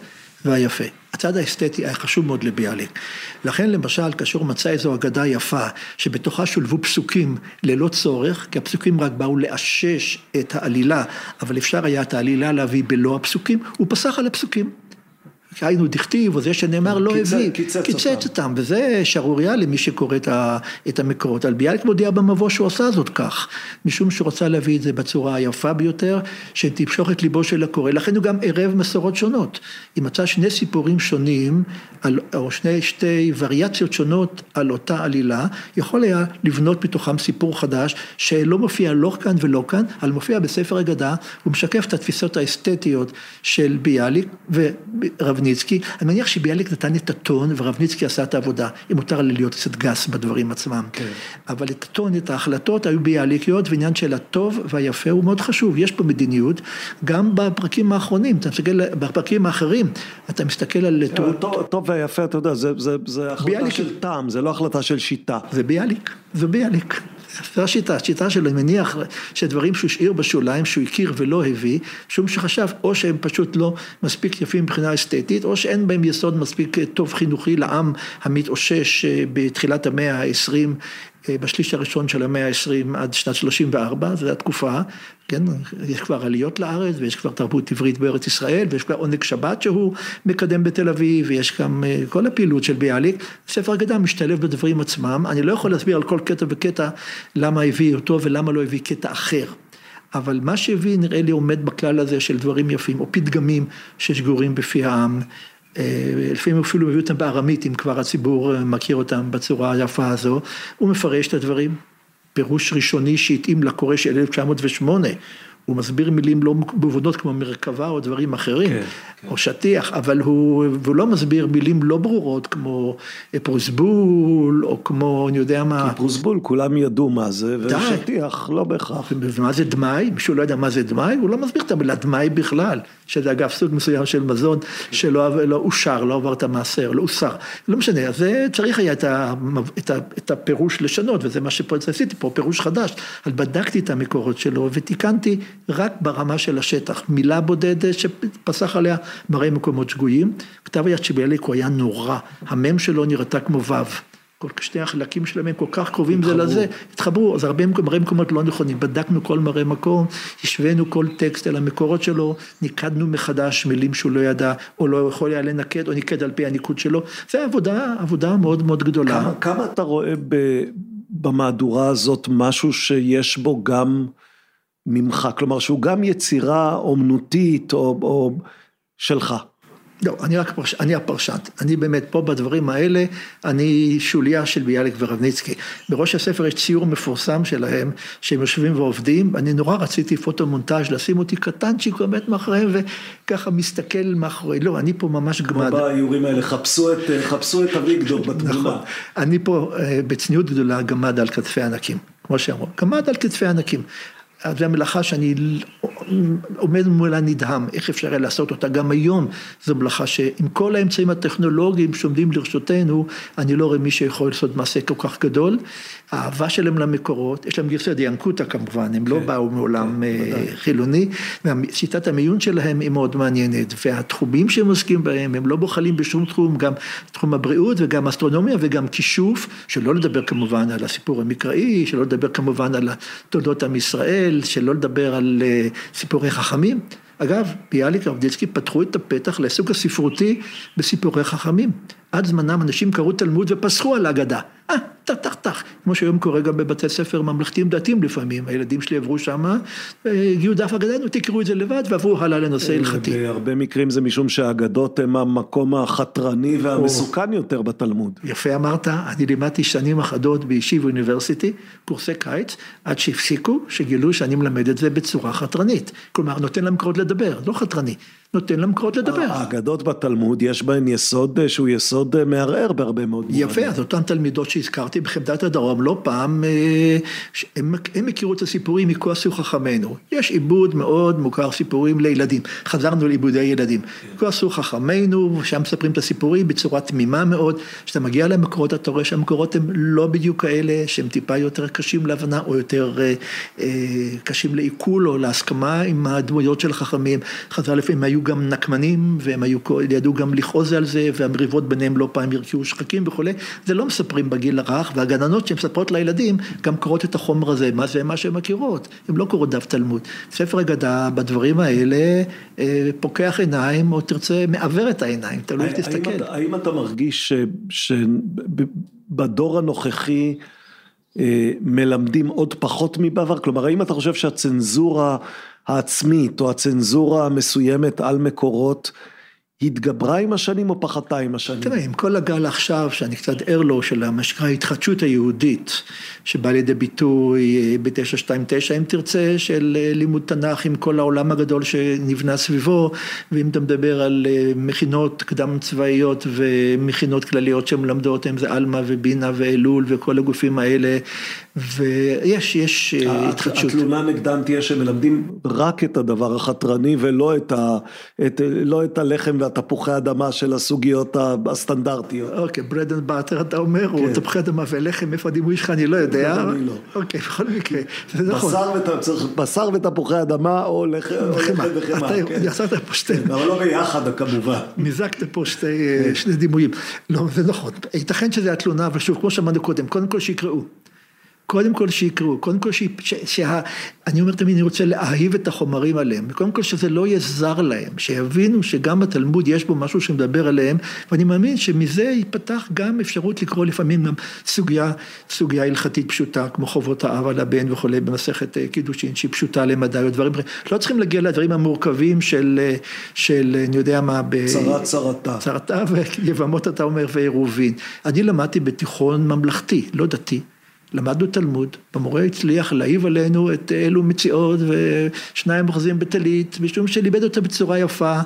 והיפה. הצד האסתטי היה חשוב מאוד לביאליק. לכן למשל, כאשר הוא מצא איזו אגדה יפה, שבתוכה שולבו פסוקים ללא צורך, כי הפסוקים רק באו לאשש את העלילה, אבל אפשר היה את העלילה להביא בלא הפסוקים, הוא פסח על הפסוקים. היינו דכתיב, או זה שנאמר לא הביא, קיצץ אותם, וזה שערורייה למי שקורא את המקורות. על ביאליק מודיע במבוא שהוא עשה זאת כך, משום שהוא רצה להביא את זה בצורה היפה ביותר, שתמשוך את ליבו של הקורא, לכן הוא גם ערב מסורות שונות. אם מצא שני סיפורים שונים, על, או שני, שתי וריאציות שונות על אותה עלילה, יכול היה לבנות מתוכם סיפור חדש, שלא מופיע לא כאן ולא כאן, אבל מופיע בספר אגדה, הוא משקף את התפיסות האסתטיות של ביאליק ורב רבניצקי, אני מניח שביאליק נתן את הטון ורבניצקי עשה את העבודה, אם מותר לי להיות קצת גס בדברים עצמם. כן. אבל את הטון, את ההחלטות היו ביאליקיות, ועניין של הטוב והיפה הוא מאוד חשוב, יש פה מדיניות, גם בפרקים האחרונים, אתה מסתכל, בפרקים האחרים, אתה מסתכל על... טוב, טוב, טוב והיפה, אתה יודע, זה, זה, זה החלטה ביאליק... של טעם, זה לא החלטה של שיטה. זה ביאליק, זה ביאליק. זו השיטה, השיטה שלו, אני מניח שדברים שהוא השאיר בשוליים, שהוא הכיר ולא הביא, משום שחשב או שהם פשוט לא מספיק יפים מבחינה אסתטית, או שאין בהם יסוד מספיק טוב חינוכי לעם המתאושש אה, בתחילת המאה העשרים אה, בשליש הראשון של המאה העשרים עד שנת שלושים וארבע, זו התקופה, כן, יש כבר עליות לארץ ויש כבר תרבות עברית בארץ ישראל ויש כבר עונג שבת שהוא מקדם בתל אביב ויש גם אה, כל הפעילות של ביאליק, ספר אגדה משתלב בדברים עצמם, אני לא יכול להסביר על כל קטע וקטע למה הביא אותו ולמה לא הביא קטע אחר. אבל מה שהביא נראה לי עומד בכלל הזה של דברים יפים או פתגמים ששגורים בפי העם לפעמים אפילו מביא אותם בארמית, אם כבר הציבור אה, מכיר אותם בצורה היפה הזו, הוא מפרש את הדברים. פירוש ראשוני שהתאים לקורא של 1908, הוא מסביר מילים לא מובנות כמו מרכבה או דברים אחרים, כן, כן. או שטיח, אבל הוא, הוא לא מסביר מילים לא ברורות כמו פרוסבול, או כמו אני יודע מה. כי פרוסבול כולם ידעו מה זה, ושטיח לא בהכרח. ומה זה דמאי? מישהו לא יודע מה זה דמאי? הוא לא מסביר את המילה דמאי בכלל, שזה אגב סוג מסוים של מזון שלא לא אושר, לא עבר את המעשר, לא אוסר. לא משנה, אז צריך היה את, ה, את, ה, את הפירוש לשנות, וזה מה שפה עשיתי פה, פירוש חדש. אז בדקתי את המקורות שלו ותיקנתי רק ברמה של השטח, מילה בודדת שפסח עליה מראה מקומות שגויים. כתב היד שביאליק הוא היה נורא, המם שלו נראתה כמו ו'. כל שני החלקים שלהם הם כל כך קרובים זה לזה, התחברו, אז הרבה מראה מקומות לא נכונים, בדקנו כל מראה מקום, השווינו כל טקסט אל המקורות שלו, ניקדנו מחדש מילים שהוא לא ידע, או לא יכול היה לנקד, או ניקד על פי הניקוד שלו, זה עבודה, עבודה מאוד מאוד גדולה. כמה, כמה אתה רואה ב, במהדורה הזאת משהו שיש בו גם ממך, כלומר שהוא גם יצירה אומנותית או, או שלך. לא, אני רק פרש... אני הפרשן, אני באמת פה בדברים האלה, אני שוליה של ביאליק ורבניצקי. בראש הספר יש ציור מפורסם שלהם, שהם יושבים ועובדים, אני נורא רציתי פוטו-מונטאז' לשים אותי קטנצ'יק באמת מאחוריהם, וככה מסתכל מאחורי, לא, אני פה ממש גמד. כמו באיורים האלה, חפשו את, חפשו את אביגדור בתמונה. נכון, אני פה אה, בצניעות גדולה גמד על כתפי ענקים, כמו שאמרו, גמד על כתפי ענקים. זו המלאכה שאני עומד מולה נדהם, איך אפשר היה לעשות אותה? גם היום, זו מלאכה שעם כל האמצעים הטכנולוגיים שעומדים לרשותנו, אני לא רואה מי שיכול לעשות מעשה כל כך גדול. האהבה שלהם למקורות, יש להם גרסא דיאנקותא כמובן, הם לא כן, לא באו מעולם כן, חילוני, ושיטת המיון שלהם היא מאוד מעניינת, והתחומים שהם עוסקים בהם, הם לא בוחלים בשום תחום, גם תחום הבריאות וגם אסטרונומיה וגם כישוף, שלא לדבר כמובן על הסיפור המקראי, שלא לדבר כמובן על תולדות עם ישראל, שלא לדבר על אה, סיפורי חכמים. אגב, ביאליק ורבדיצקי פתחו את הפתח לעיסוק הספרותי בסיפורי חכמים. עד זמנם אנשים קראו תלמוד ופסחו על ההגדה. אה, טח, טח, טח, כמו שהיום קורה גם בבתי ספר ממלכתיים דתיים לפעמים, הילדים שלי עברו שמה, הגיעו דף אגדנו, תקראו את זה לבד, ועברו הלאה לנושא הלכתי. בהרבה מקרים זה משום שהאגדות הם המקום החתרני והמסוכן יותר בתלמוד. יפה אמרת, אני לימדתי שנים אחדות בישיב אוניברסיטי, קורסי קיץ, עד שהפסיקו, שגילו שאני מלמד את זה בצורה חתרנית. כלומר, נותן להם קרות לדבר, לא חתרני. נותן למקורות לדבר. האגדות בתלמוד יש בהן יסוד שהוא יסוד מערער בהרבה מאוד מובנים. יפה, אז אותן תלמידות שהזכרתי בחמדת הדרום, לא פעם, אה, הם, הם הכירו את הסיפורים מכועסו חכמינו. יש עיבוד מאוד מוכר סיפורים לילדים, חזרנו לעיבודי ילדים. כועסו חכמינו, שם מספרים את הסיפורים בצורה תמימה מאוד. כשאתה מגיע למקורות אתה רואה שהמקורות הם לא בדיוק כאלה, שהם טיפה יותר קשים להבנה או יותר אה, אה, קשים לעיכול או להסכמה עם הדמויות של החכמים. חז"ל לפעמים היו גם נקמנים, והם היו, ידעו גם לכעוז על זה, והמריבות ביניהם לא פעם הרקיעו שחקים וכולי, זה לא מספרים בגיל הרך, והגננות שמספרות לילדים גם קוראות את החומר הזה, מה זה מה שהן מכירות, הן לא קוראות דף תלמוד. ספר אגדה בדברים האלה אה, פוקח עיניים, או תרצה, מעוור את העיניים, תלוי איך תסתכל. האם, האם אתה מרגיש שבדור הנוכחי, אה, מלמדים עוד פחות מבעבר? כלומר, האם אתה חושב שהצנזורה העצמית או הצנזורה המסוימת על מקורות התגברה עם השנים או פחתה עם השנים? תראה, עם כל הגל עכשיו, שאני קצת ער לו, של מה שנקרא ההתחדשות היהודית, שבא לידי ביטוי אה, ב-929, אם תרצה, של אה, לימוד תנ"ך עם כל העולם הגדול שנבנה סביבו, ואם אתה מדבר על אה, מכינות קדם צבאיות ומכינות כלליות שמלמדות, אם זה עלמה ובינה ואלול וכל הגופים האלה, ויש, יש התחדשות. התלונה נגדם תהיה שמלמדים רק את הדבר החתרני ולא את, ה, את, לא את הלחם והתפוחי אדמה של הסוגיות הסטנדרטיות. אוקיי, bread and butter אתה אומר, או כן. תפוחי אדמה ולחם, איפה הדימוי שלך אני לא יודע. אני לא. אוקיי, בכל מקרה, זה נכון. בשר ותפוחי אדמה או לחם וחמאה. אתה יצרת פה שתי... כן, אבל לא ביחד כמובן. מיזגת פה כן. שני דימויים. לא, זה נכון. ייתכן שזה התלונה, אבל שוב, כמו שאמרנו קודם, קודם כל שיקראו. קודם כל שיקראו, קודם כל ש... ש... שה... אני אומר תמיד, אני רוצה להאהיב את החומרים עליהם, קודם כל שזה לא יהיה זר להם, שיבינו שגם בתלמוד יש בו משהו שמדבר עליהם, ואני מאמין שמזה ייפתח גם אפשרות לקרוא לפעמים גם סוגיה, סוגיה הלכתית פשוטה, כמו חובות האב על הבן וכולי, במסכת אה, קידושין, שהיא פשוטה למדי, או דברים לא צריכים להגיע לדברים המורכבים של, אה, של אני יודע מה, ב... צרת צרתה. צרתה ויבמות אתה אומר ועירובין. אני למדתי בתיכון ממלכתי, לא דתי. למדנו תלמוד, המורה הצליח להעיב עלינו את אלו מציאות ושניים אוחזים בטלית, משום שלימד אותה בצורה יפה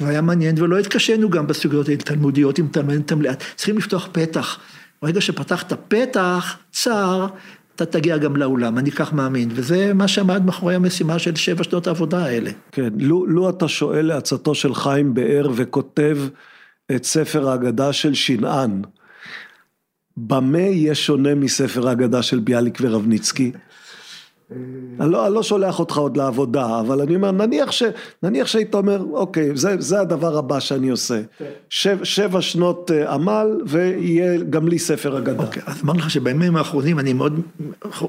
והיה מעניין ולא התקשינו גם בסוגיות התלמודיות עם תלמד תמלאת, צריכים לפתוח פתח, ברגע שפתחת פתח צר, אתה תגיע גם לאולם, אני כך מאמין, וזה מה שעמד מאחורי המשימה של שבע שנות העבודה האלה. כן, לו, לו אתה שואל לעצתו של חיים באר וכותב את ספר ההגדה של שנען, במה יהיה שונה מספר האגדה של ביאליק ורבניצקי? אני לא, אני לא שולח אותך עוד לעבודה, אבל אני אומר, נניח, ש, נניח שהיית אומר, אוקיי, זה, זה הדבר הבא שאני עושה. שב, שבע שנות אה, עמל, ויהיה גם לי ספר אגדה. אוקיי, אז אמר לך שבימים האחרונים אני מאוד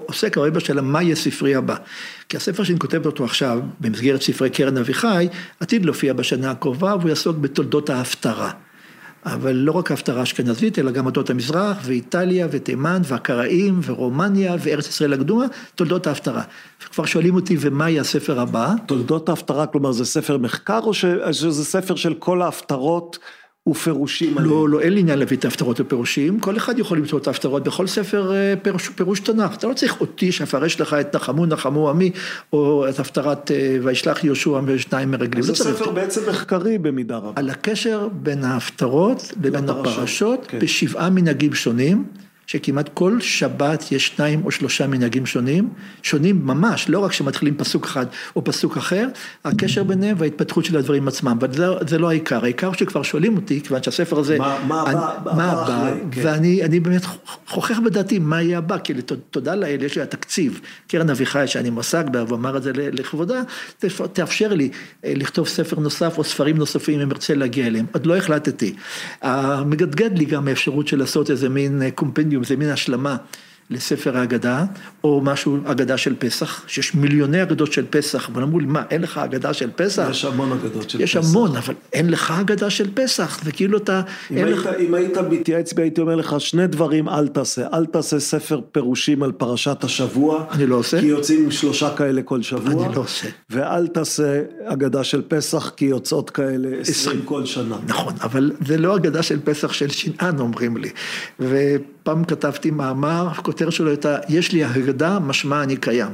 עוסק הרבה בשאלה מה יהיה ספרי הבא. כי הספר שאני כותב אותו עכשיו, במסגרת ספרי קרן אביחי, עתיד להופיע בשנה הקרובה, והוא יעסוק בתולדות ההפטרה. אבל לא רק ההפטרה האשכנזית, אלא גם עדות המזרח, ואיטליה, ותימן, והקראים, ורומניה, וארץ ישראל הקדומה, תולדות ההפטרה. כבר שואלים אותי, ומה יהיה הספר הבא? תולדות ההפטרה, כלומר זה ספר מחקר, או שזה ספר של כל ההפטרות? ופירושים לא, לא, אין לי עניין להביא את ההפטרות ופירושים, כל אחד יכול למצוא את ההפטרות בכל ספר אה, פירוש, פירוש תנ"ך, אתה לא צריך אותי שאפרש לך את נחמו נחמו עמי, או את הפטרת אה, וישלח יהושע ושניים מרגלים. זה לא ספר בעצם מחקרי במידה רבה. על הקשר בין ההפטרות לבין הפרשות, כן. בשבעה מנהגים שונים. שכמעט כל שבת יש שניים או שלושה מנהגים שונים, שונים ממש, לא רק שמתחילים פסוק אחד או פסוק אחר, הקשר ביניהם וההתפתחות של הדברים עצמם, אבל זה, זה לא העיקר, העיקר שכבר שואלים אותי, כיוון שהספר הזה, מה, מה אני, הבא, מה הבא, כן. ואני באמת חוכך בדעתי מה יהיה הבא, כי תודה לאל, יש לי התקציב, קרן אביחי שאני מועסק בה, והוא אמר את זה לכבודה, תאפשר לי אה, לכתוב ספר נוסף או ספרים נוספים אם ארצה להגיע אליהם, עוד לא החלטתי. מגדגד לי גם האפשרות של לעשות איזה מין קומפנדיום, זה מין השלמה לספר ההגדה, או משהו, אגדה של פסח, שיש מיליוני אגדות של פסח, אבל אמרו לי, מה, אין לך אגדה של פסח? יש המון אגדות של יש פסח. יש המון, אבל אין לך אגדה של פסח, זה כאילו אתה... אם היית, לך... אם היית מתייעץ בי, הייתי אומר לך, שני דברים אל תעשה. אל תעשה ספר פירושים על פרשת השבוע. אני לא עושה. כי יוצאים שלושה כאלה כל שבוע. אני לא עושה. ואל תעשה אגדה של פסח, כי יוצאות כאלה עשרים כל שנה. נכון, אבל זה לא אגדה של פסח של שנען, אומרים לי. ופעם כתבתי מאמר, הכותרת שלו הייתה, יש לי הגדה, משמע אני קיים.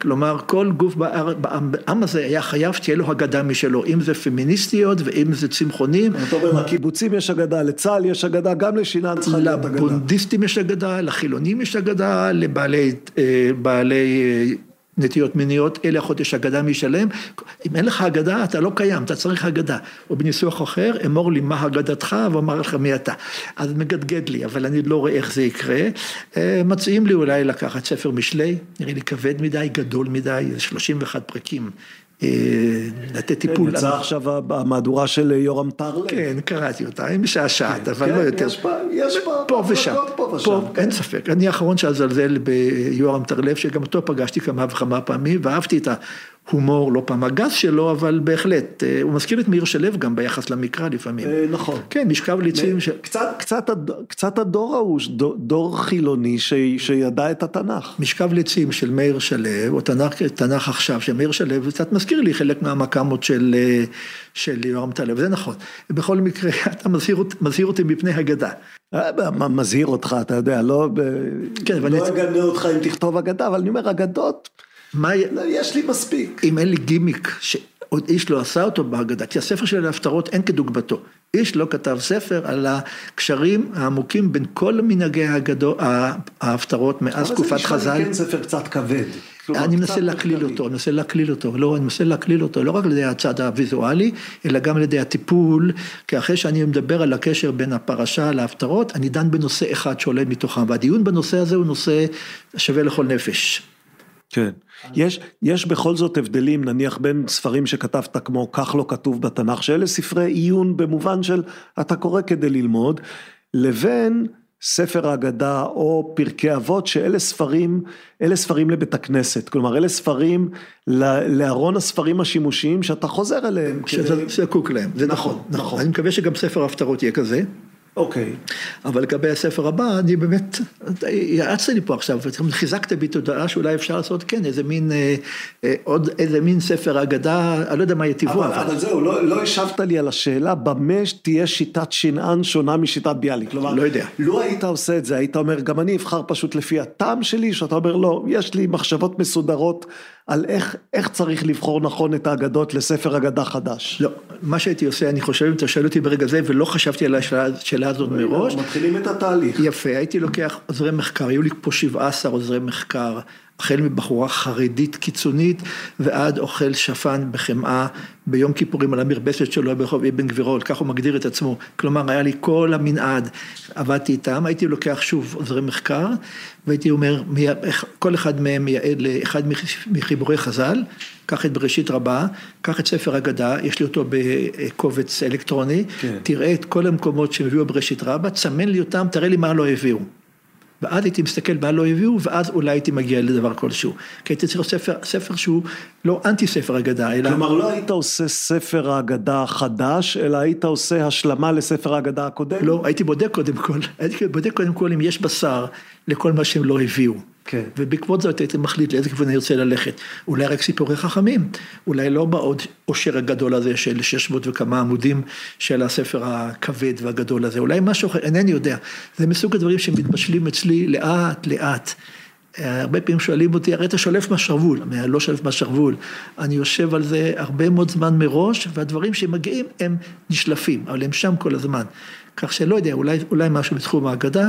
כלומר, כל גוף בעם, בעם הזה היה חייב שתהיה לו הגדה משלו, אם זה פמיניסטיות ואם זה צמחונים. אתה אומר, לקיבוצים יש הגדה, לצה"ל יש הגדה, גם לשינן צריכה להיות הגדה. לבונדיסטים יש הגדה, לחילונים יש הגדה, לבעלי בעלי נטיות מיניות, אלה יכול יש אגדה משלם, אם אין לך אגדה אתה לא קיים, אתה צריך אגדה, או בניסוח אחר, אמור לי מה אגדתך ואומר לך מי אתה, אז מגדגד לי, אבל אני לא רואה איך זה יקרה, מציעים לי אולי לקחת ספר משלי, נראה לי כבד מדי, גדול מדי, 31 פרקים. לתת טיפול. כן, יצא עכשיו המהדורה של יורם טרלב. כן, קראתי אותה, היא משעשעת, אבל לא יותר. יש בה, יש בה, פה ושם, פה, אין ספק. אני האחרון שאזלזל ביורם טרלב, שגם אותו פגשתי כמה וכמה פעמים, ואהבתי את ההומור, לא פעם הגס שלו, אבל בהחלט, הוא מזכיר את מאיר שלו גם ביחס למקרא לפעמים. נכון. כן, משכב ליצים. קצת הדור ההוא, דור חילוני שידע את התנ"ך. משכב ליצים של מאיר שלו, או תנ"ך עכשיו של מאיר שלו, קצת מזכיר לי חלק מהמקאמות של, של יורם טלב, זה נכון. בכל מקרה, אתה מזהיר, מזהיר אותי מפני הגדה. מזהיר אותך, אתה יודע, לא, כן, לא אגנה אותך אם תכתוב אגדה, אבל אני אומר, אגדות, מה... יש לי מספיק. אם אין לי גימיק, שעוד איש לא עשה אותו בהגדה, כי הספר של ההפטרות אין כדוגמתו. איש לא כתב ספר על הקשרים העמוקים בין כל מנהגי ההפטרות מאז תקופת חז"ל. אבל זה נשמע לי כן ספר קצת כבד. אני מנסה להקליל אותו, אני מנסה להקליל אותו, לא, אני מנסה להקליל אותו, לא רק על ידי הצד הוויזואלי, אלא גם על ידי הטיפול, כי אחרי שאני מדבר על הקשר בין הפרשה להפטרות, אני דן בנושא אחד שעולה מתוכם, והדיון בנושא הזה הוא נושא שווה לכל נפש. כן, יש, יש בכל זאת הבדלים נניח בין ספרים שכתבת כמו כך לא כתוב בתנ"ך, שאלה ספרי עיון במובן של אתה קורא כדי ללמוד, לבין ספר ההגדה או פרקי אבות שאלה ספרים, אלה ספרים לבית הכנסת, כלומר אלה ספרים לארון הספרים השימושיים שאתה חוזר אליהם. שאתה זקוק להם, זה נכון, נכון. אני מקווה שגם ספר ההפטרות יהיה כזה. אוקיי. אבל לגבי הספר הבא, אני באמת, יעצת לי פה עכשיו, חיזקת בי תודעה שאולי אפשר לעשות, כן, איזה מין, עוד איזה מין ספר אגדה, אני לא יודע מה יטיבו. אבל, אבל זהו, לא, לא השבת לי על השאלה, במה תהיה שיטת שנען שונה משיטת ביאליק? כלומר, לא יודע. לא היית עושה את זה, היית אומר, גם אני אבחר פשוט לפי הטעם שלי, שאתה אומר, לא, יש לי מחשבות מסודרות על איך, איך צריך לבחור נכון את האגדות לספר אגדה חדש. לא, מה שהייתי עושה, אני חושב, אם אתה שואל אותי ברגע זה, ולא חשבתי על השאלה הזאת מראש. מתחילים את התהליך. יפה, הייתי לוקח עוזרי מחקר, היו לי פה 17 עוזרי מחקר, החל מבחורה חרדית קיצונית, ועד אוכל שפן בחמאה ביום כיפורים על המרפסת שלו ברחוב אבן גבירול, כך הוא מגדיר את עצמו. כלומר, היה לי כל המנעד, עבדתי איתם, הייתי לוקח שוב עוזרי מחקר, והייתי אומר, כל אחד מהם מייעד לאחד מחיבורי חז"ל, קח את בראשית רבה, קח את ספר אגדה, יש לי אותו בקובץ אלקטרוני, כן. תראה את כל המקומות שהביאו בראשית רבה, צמן לי אותם, תראה לי מה לא הביאו. ואז הייתי מסתכל מה לא הביאו, ואז אולי הייתי מגיע לדבר כלשהו. כי הייתי צריך ספר, ספר שהוא לא אנטי ספר אגדה, אלא... כלומר, לא היית עושה ספר האגדה החדש, אלא היית עושה השלמה לספר האגדה הקודם? לא, הייתי בודק קודם כל, הייתי בודק קודם כל אם יש בשר לכל מה שהם לא הביאו. כן. ובעקבות זאת הייתי מחליט לאיזה כיוון אני רוצה ללכת. אולי רק סיפורי חכמים, אולי לא בעוד עושר הגדול הזה של 600 וכמה עמודים של הספר הכבד והגדול הזה, אולי משהו אחר, אינני יודע. זה מסוג הדברים שמתבשלים אצלי לאט לאט. הרבה פעמים שואלים אותי, הרי אתה שולף מהשרוול, לא שולף מהשרוול, אני יושב על זה הרבה מאוד זמן מראש, והדברים שמגיעים הם נשלפים, אבל הם שם כל הזמן. כך שלא יודע, אולי, אולי משהו בתחום ההגדה,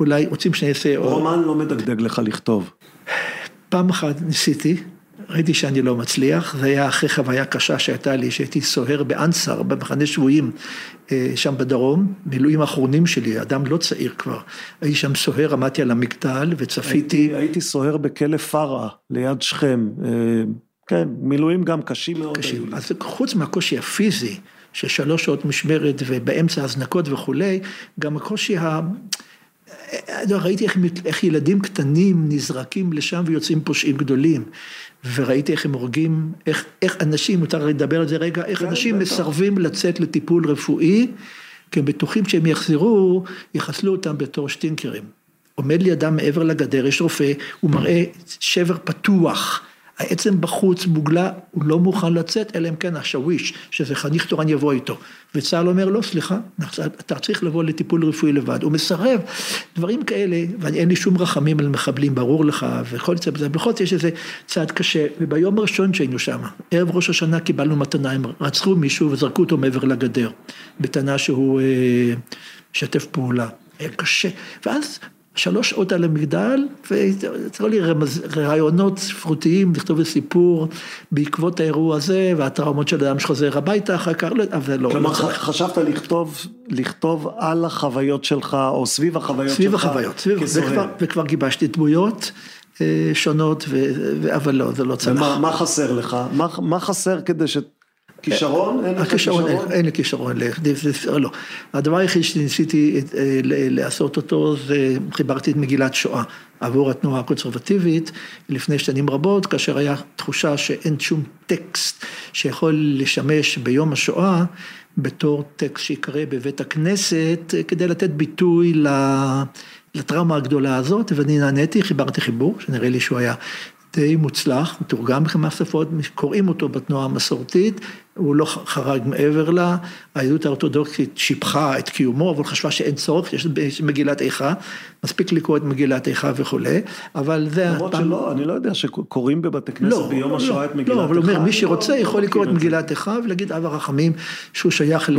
אולי רוצים שאני אעשה... רומן לא מדגדג לך לכתוב. פעם אחת ניסיתי, ראיתי שאני לא מצליח, זה היה אחרי חוויה קשה שהייתה לי, שהייתי סוהר באנסר, במחנה שבויים, שם בדרום, מילואים האחרונים שלי, אדם לא צעיר כבר, הייתי שם סוהר, עמדתי על המגדל וצפיתי. הייתי, הייתי סוהר בכלא פארה, ליד שכם, כן, מילואים גם קשים מאוד. קשים, אז חוץ מהקושי הפיזי, של שלוש שעות משמרת ובאמצע הזנקות וכולי, גם הקושי ראיתי איך, איך ילדים קטנים נזרקים לשם ויוצאים פושעים גדולים. וראיתי איך הם הורגים, איך, איך אנשים, מותר לדבר על זה רגע, איך כן, אנשים בטח. מסרבים לצאת לטיפול רפואי, כי הם בטוחים שהם יחזרו, יחסלו אותם בתור שטינקרים. עומד לידם מעבר לגדר, יש רופא, הוא מראה שבר פתוח. העצם בחוץ מוגלה, הוא לא מוכן לצאת, אלא אם כן השוויש, שזה חניך תורן יבוא איתו. וצה"ל אומר, לא, סליחה, אתה צריך לבוא לטיפול רפואי לבד. הוא מסרב, דברים כאלה, ואין לי שום רחמים על מחבלים, ברור לך, וכל זה, בכל זאת יש איזה צעד קשה, וביום הראשון שהיינו שם, ערב ראש השנה קיבלנו מתנה, הם רצחו מישהו וזרקו אותו מעבר לגדר, בטענה שהוא אה, שתף פעולה. היה קשה, ואז שלוש שעות על המגדל, וצריך לי רעיונות ספרותיים, לכתוב סיפור בעקבות האירוע הזה, והטראומות של אדם שחוזר הביתה אחר כך, אבל לא. כלומר, לא חשבת לכתוב, לכתוב על החוויות שלך, או סביב החוויות סביב שלך? סביב החוויות, סביב, וכבר, וכבר גיבשתי דמויות. אה, שונות, ו, אבל לא, זה לא צלח. ומה חסר לך? מה, מה חסר כדי ש... כישרון? אין לך כישרון? אין לי כישרון, לא. הדבר היחיד שניסיתי אה, לעשות אותו זה חיברתי את מגילת שואה עבור התנועה הקונסרבטיבית לפני שנים רבות, כאשר היה תחושה שאין שום טקסט שיכול לשמש ביום השואה בתור טקסט שיקרא בבית הכנסת כדי לתת ביטוי לטראומה הגדולה הזאת, ואני נעניתי, חיברתי חיבור, שנראה לי שהוא היה די מוצלח, מתורגם בכמה שפות, קוראים אותו בתנועה המסורתית, הוא לא חרג מעבר לה, היהדות האורתודוקסית שיבחה את קיומו, אבל חשבה שאין צורך, יש מגילת איכה, מספיק לקרוא את מגילת איכה וכולי, אבל זה... למרות הפעם... שלא, אני לא יודע שקוראים בבתי כנסת לא, ביום לא, השואה את מגילת איכה. לא, אבל אומר, מי שרוצה לא, יכול לקרוא את מגילת איכה ולהגיד אב הרחמים, שהוא שייך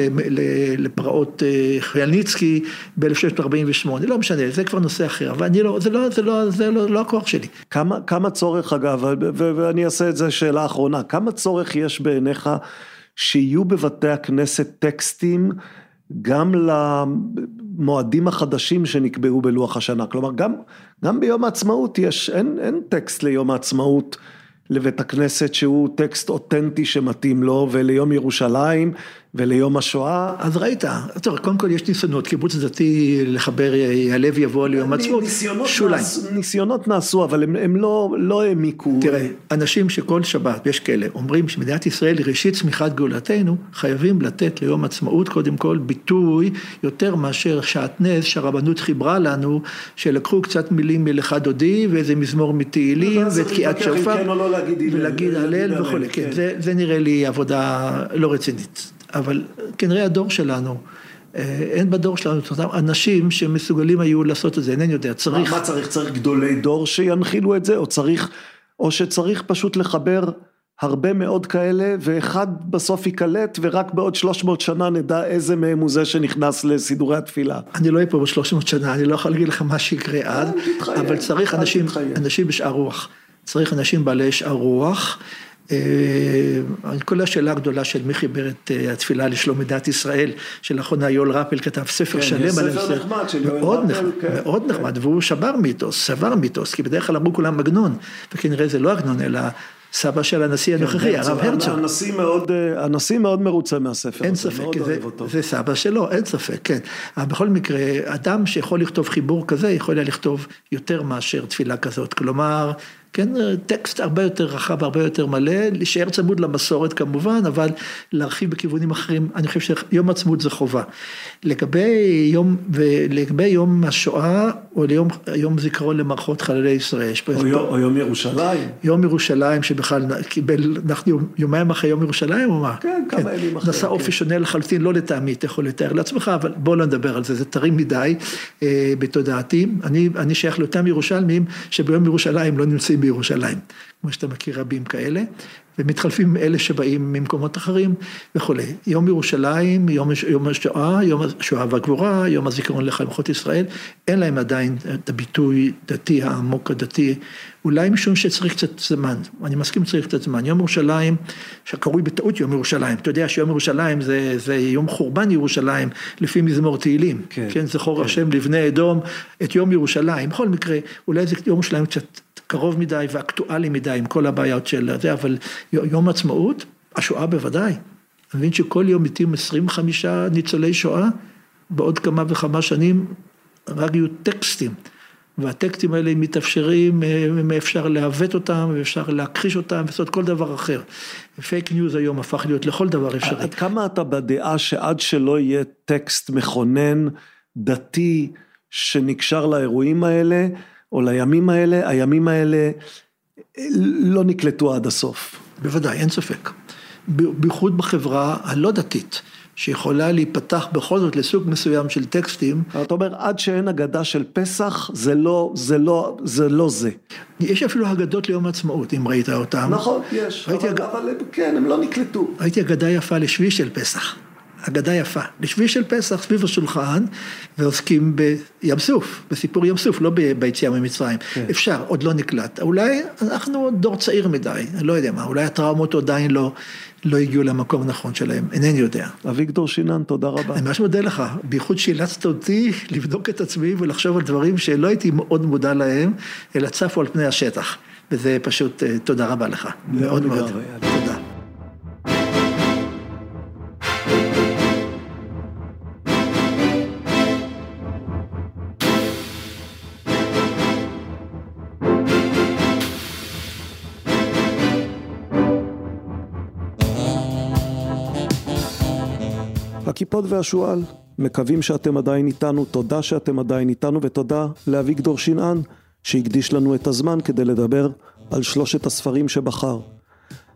לפרעות אה, חייניצקי ב-1648, לא משנה, זה כבר נושא אחר, אבל אני לא, זה לא, זה לא, זה לא, לא הכוח שלי. כמה, כמה צורך אגב, ואני אעשה את זה שאלה אחרונה, כמה צורך יש בעיניך שיהיו בבתי הכנסת טקסטים גם למועדים החדשים שנקבעו בלוח השנה, כלומר גם, גם ביום העצמאות יש, אין, אין טקסט ליום העצמאות לבית הכנסת שהוא טקסט אותנטי שמתאים לו וליום ירושלים וליום השואה. אז ראית, טוב, קודם כל יש ניסיונות, קיבוץ דתי לחבר יעלה ויבוא ליום העצמאות, שוליים. ניסיונות נעשו, אבל הם, הם לא, לא העמיקו. תראה, אנשים שכל שבת, יש כאלה, אומרים שמדינת ישראל היא ראשית צמיחת גאולתנו, חייבים לתת ליום עצמאות קודם כל ביטוי יותר מאשר שעטנז שהרבנות חיברה לנו, שלקחו קצת מילים מלכה דודי ואיזה מזמור מתהילים ותקיעת שופר, כן לא ולהגיד הלל וכולי, כן, כן. זה נראה לי עבודה לא רצינית. אבל כנראה הדור שלנו, אה, אין בדור שלנו את אותם אנשים שמסוגלים היו לעשות את זה, אינני יודע, צריך... מה, מה צריך? צריך גדולי דור שינחילו את זה? או צריך, או שצריך פשוט לחבר הרבה מאוד כאלה, ואחד בסוף ייקלט, ורק בעוד 300 שנה נדע איזה מהם הוא זה שנכנס לסידורי התפילה. אני לא אהיה פה ב-300 שנה, אני לא יכול להגיד לך מה שיקרה אז, אבל צריך אנשים, אנשים בשאר רוח. צריך אנשים בעלי שאר רוח. אה, כל השאלה הגדולה של מי חיבר את אה, התפילה לשלום מדינת ישראל, שלאחרונה יואל רפל כתב ספר כן, שלם על ספר נחמד של יואל מאוד רפל, כן, מאוד כן. נחמד, והוא שבר מיתוס, שבר מיתוס, כי בדרך כלל אמרו כולם עגנון, וכנראה זה לא עגנון, אלא סבא של הנשיא כן, הנוכחי, הרב הרצוג. הנשיא מאוד, אה, הנשיא מאוד מרוצה מהספר אין ספק, זה, זה סבא שלו, אין ספק, כן. אבל בכל מקרה, אדם שיכול לכתוב חיבור כזה, יכול היה לכתוב יותר מאשר תפילה כזאת. כלומר, כן, טקסט הרבה יותר רחב, הרבה יותר מלא, להישאר צמוד למסורת כמובן, אבל להרחיב בכיוונים אחרים, אני חושב שיום עצמות זה חובה. לגבי יום, ולגבי יום השואה, או ליום יום זיכרון למערכות חללי ישראל. או, יום, פה, או יום ירושלים. יום ירושלים שבכלל קיבל, אנחנו יומיים אחרי יום ירושלים, או מה? כן, כמה כן, ימים אחרי. נשא אופי כן. שונה לחלוטין, לא לטעמי, אתה יכול לתאר לעצמך, אבל בוא לא נדבר על זה, זה טרי מדי אה, בתודעתי. אני, אני שייך לאותם ירושלמים שביום ירושלים לא נמצאים בירושלים, כמו שאתה מכיר רבים כאלה, ומתחלפים אלה שבאים ממקומות אחרים וכולי. יום ירושלים, יום, יום השואה, יום השואה והגבורה, יום הזיכרון לחיימות ישראל, אין להם עדיין את הביטוי דתי העמוק הדתי, אולי משום שצריך קצת זמן, אני מסכים שצריך קצת זמן. יום ירושלים, שקרוי בטעות יום ירושלים, אתה יודע שיום ירושלים זה, זה יום חורבן ירושלים, לפי מזמור תהילים, כן, כן זכור כן. השם לבני אדום את יום ירושלים, בכל מקרה, אולי זה יום ירושלים קצת קרוב מדי ואקטואלי מדי עם כל הבעיות של זה, אבל יום עצמאות, השואה בוודאי. אני מבין שכל יום מתים 25 ניצולי שואה, בעוד כמה וכמה שנים רק יהיו טקסטים. והטקסטים האלה מתאפשרים, אה, אפשר לעוות אותם ואפשר להכחיש אותם ולעשות כל דבר אחר. פייק ניוז היום הפך להיות לכל דבר אפשרי. עד כמה אתה בדעה שעד שלא יהיה טקסט מכונן, דתי, שנקשר לאירועים האלה, או לימים האלה, הימים האלה אה, לא נקלטו עד הסוף. בוודאי, אין ספק. בייחוד בחברה הלא דתית. שיכולה להיפתח בכל זאת לסוג מסוים של טקסטים. אתה אומר, עד שאין אגדה של פסח, זה לא זה. לא, זה, לא זה. יש אפילו אגדות ליום העצמאות, אם ראית אותם. נכון, יש, אבל, אג... אבל כן, הם לא נקלטו. ראיתי אגדה יפה לשביעי של פסח. אגדה יפה. לשביעי של פסח סביב השולחן, ועוסקים בים סוף, בסיפור ים סוף, לא ביציאה ממצרים. כן. אפשר, עוד לא נקלט. אולי אנחנו דור צעיר מדי, אני לא יודע מה, אולי הטראומות עדיין לא... לא הגיעו למקום הנכון שלהם, אינני יודע. אביגדור שינן, תודה רבה. אני ממש מודה לך, בייחוד שאילצת אותי לבדוק את עצמי ולחשוב על דברים שלא הייתי מאוד מודע להם, אלא צפו על פני השטח. וזה פשוט, אה, תודה רבה לך. מאוד מאוד. תודה. הכיפות והשועל, מקווים שאתם עדיין איתנו, תודה שאתם עדיין איתנו ותודה לאביגדור שנען שהקדיש לנו את הזמן כדי לדבר על שלושת הספרים שבחר.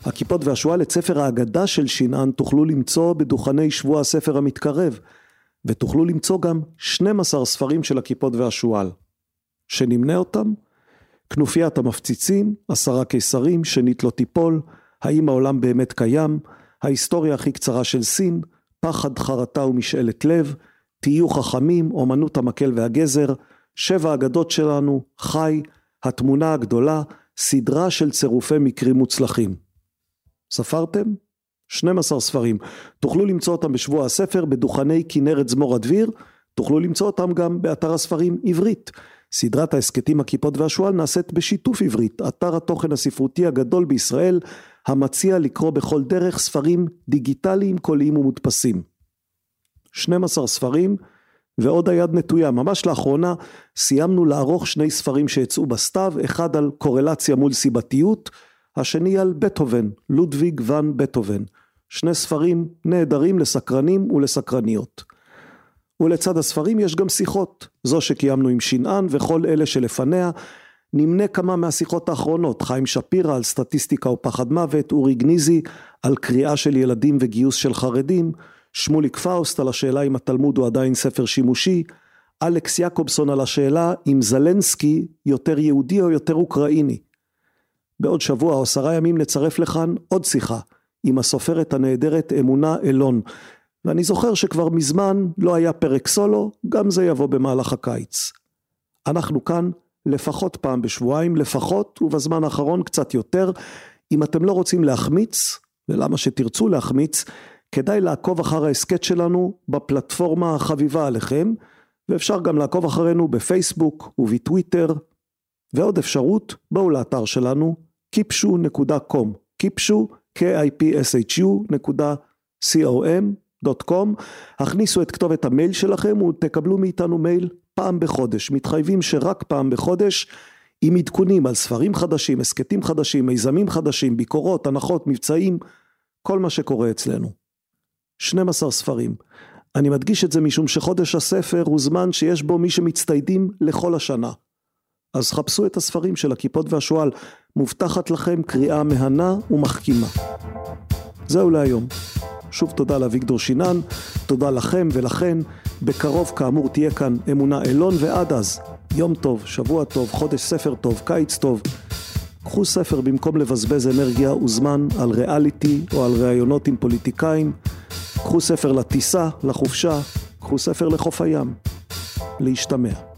הכיפות והשועל את ספר האגדה של שנען תוכלו למצוא בדוכני שבוע הספר המתקרב ותוכלו למצוא גם 12 ספרים של הכיפות והשועל. שנמנה אותם? כנופיית המפציצים, עשרה קיסרים, שנית לא תיפול, האם העולם באמת קיים, ההיסטוריה הכי קצרה של סין, פחד, חרטה ומשאלת לב, תהיו חכמים, אומנות המקל והגזר, שבע אגדות שלנו, חי, התמונה הגדולה, סדרה של צירופי מקרים מוצלחים. ספרתם? 12 ספרים. תוכלו למצוא אותם בשבוע הספר בדוכני כנרת זמור הדביר, תוכלו למצוא אותם גם באתר הספרים עברית. סדרת ההסכתים הכיפות והשועל נעשית בשיתוף עברית, אתר התוכן הספרותי הגדול בישראל, המציע לקרוא בכל דרך ספרים דיגיטליים קוליים ומודפסים. 12 ספרים ועוד היד נטויה. ממש לאחרונה סיימנו לערוך שני ספרים שיצאו בסתיו, אחד על קורלציה מול סיבתיות, השני על בטהובן, לודוויג ואן בטהובן. שני ספרים נהדרים לסקרנים ולסקרניות. ולצד הספרים יש גם שיחות, זו שקיימנו עם שנען וכל אלה שלפניה, נמנה כמה מהשיחות האחרונות, חיים שפירא על סטטיסטיקה ופחד מוות, אורי גניזי על קריאה של ילדים וגיוס של חרדים, שמוליק פאוסט על השאלה אם התלמוד הוא עדיין ספר שימושי, אלכס יעקובסון על השאלה אם זלנסקי יותר יהודי או יותר אוקראיני. בעוד שבוע או עשרה ימים נצרף לכאן עוד שיחה עם הסופרת הנהדרת אמונה אילון. ואני זוכר שכבר מזמן לא היה פרק סולו, גם זה יבוא במהלך הקיץ. אנחנו כאן לפחות פעם בשבועיים, לפחות, ובזמן האחרון קצת יותר. אם אתם לא רוצים להחמיץ, ולמה שתרצו להחמיץ, כדאי לעקוב אחר ההסכת שלנו בפלטפורמה החביבה עליכם, ואפשר גם לעקוב אחרינו בפייסבוק ובטוויטר, ועוד אפשרות, בואו לאתר שלנו, kipshu.com, kipshu, k-i-p-s-h-u.com, הכניסו את כתובת המייל שלכם ותקבלו מאיתנו מייל פעם בחודש, מתחייבים שרק פעם בחודש עם עדכונים על ספרים חדשים, הסכתים חדשים, מיזמים חדשים, ביקורות, הנחות, מבצעים, כל מה שקורה אצלנו. 12 ספרים. אני מדגיש את זה משום שחודש הספר הוא זמן שיש בו מי שמצטיידים לכל השנה. אז חפשו את הספרים של הכיפות והשועל, מובטחת לכם קריאה מהנה ומחכימה. זהו להיום. שוב תודה לאביגדור שינן, תודה לכם ולכן. בקרוב כאמור תהיה כאן אמונה אילון, ועד אז, יום טוב, שבוע טוב, חודש ספר טוב, קיץ טוב. קחו ספר במקום לבזבז אנרגיה וזמן על ריאליטי או על ראיונות עם פוליטיקאים. קחו ספר לטיסה, לחופשה, קחו ספר לחוף הים. להשתמע.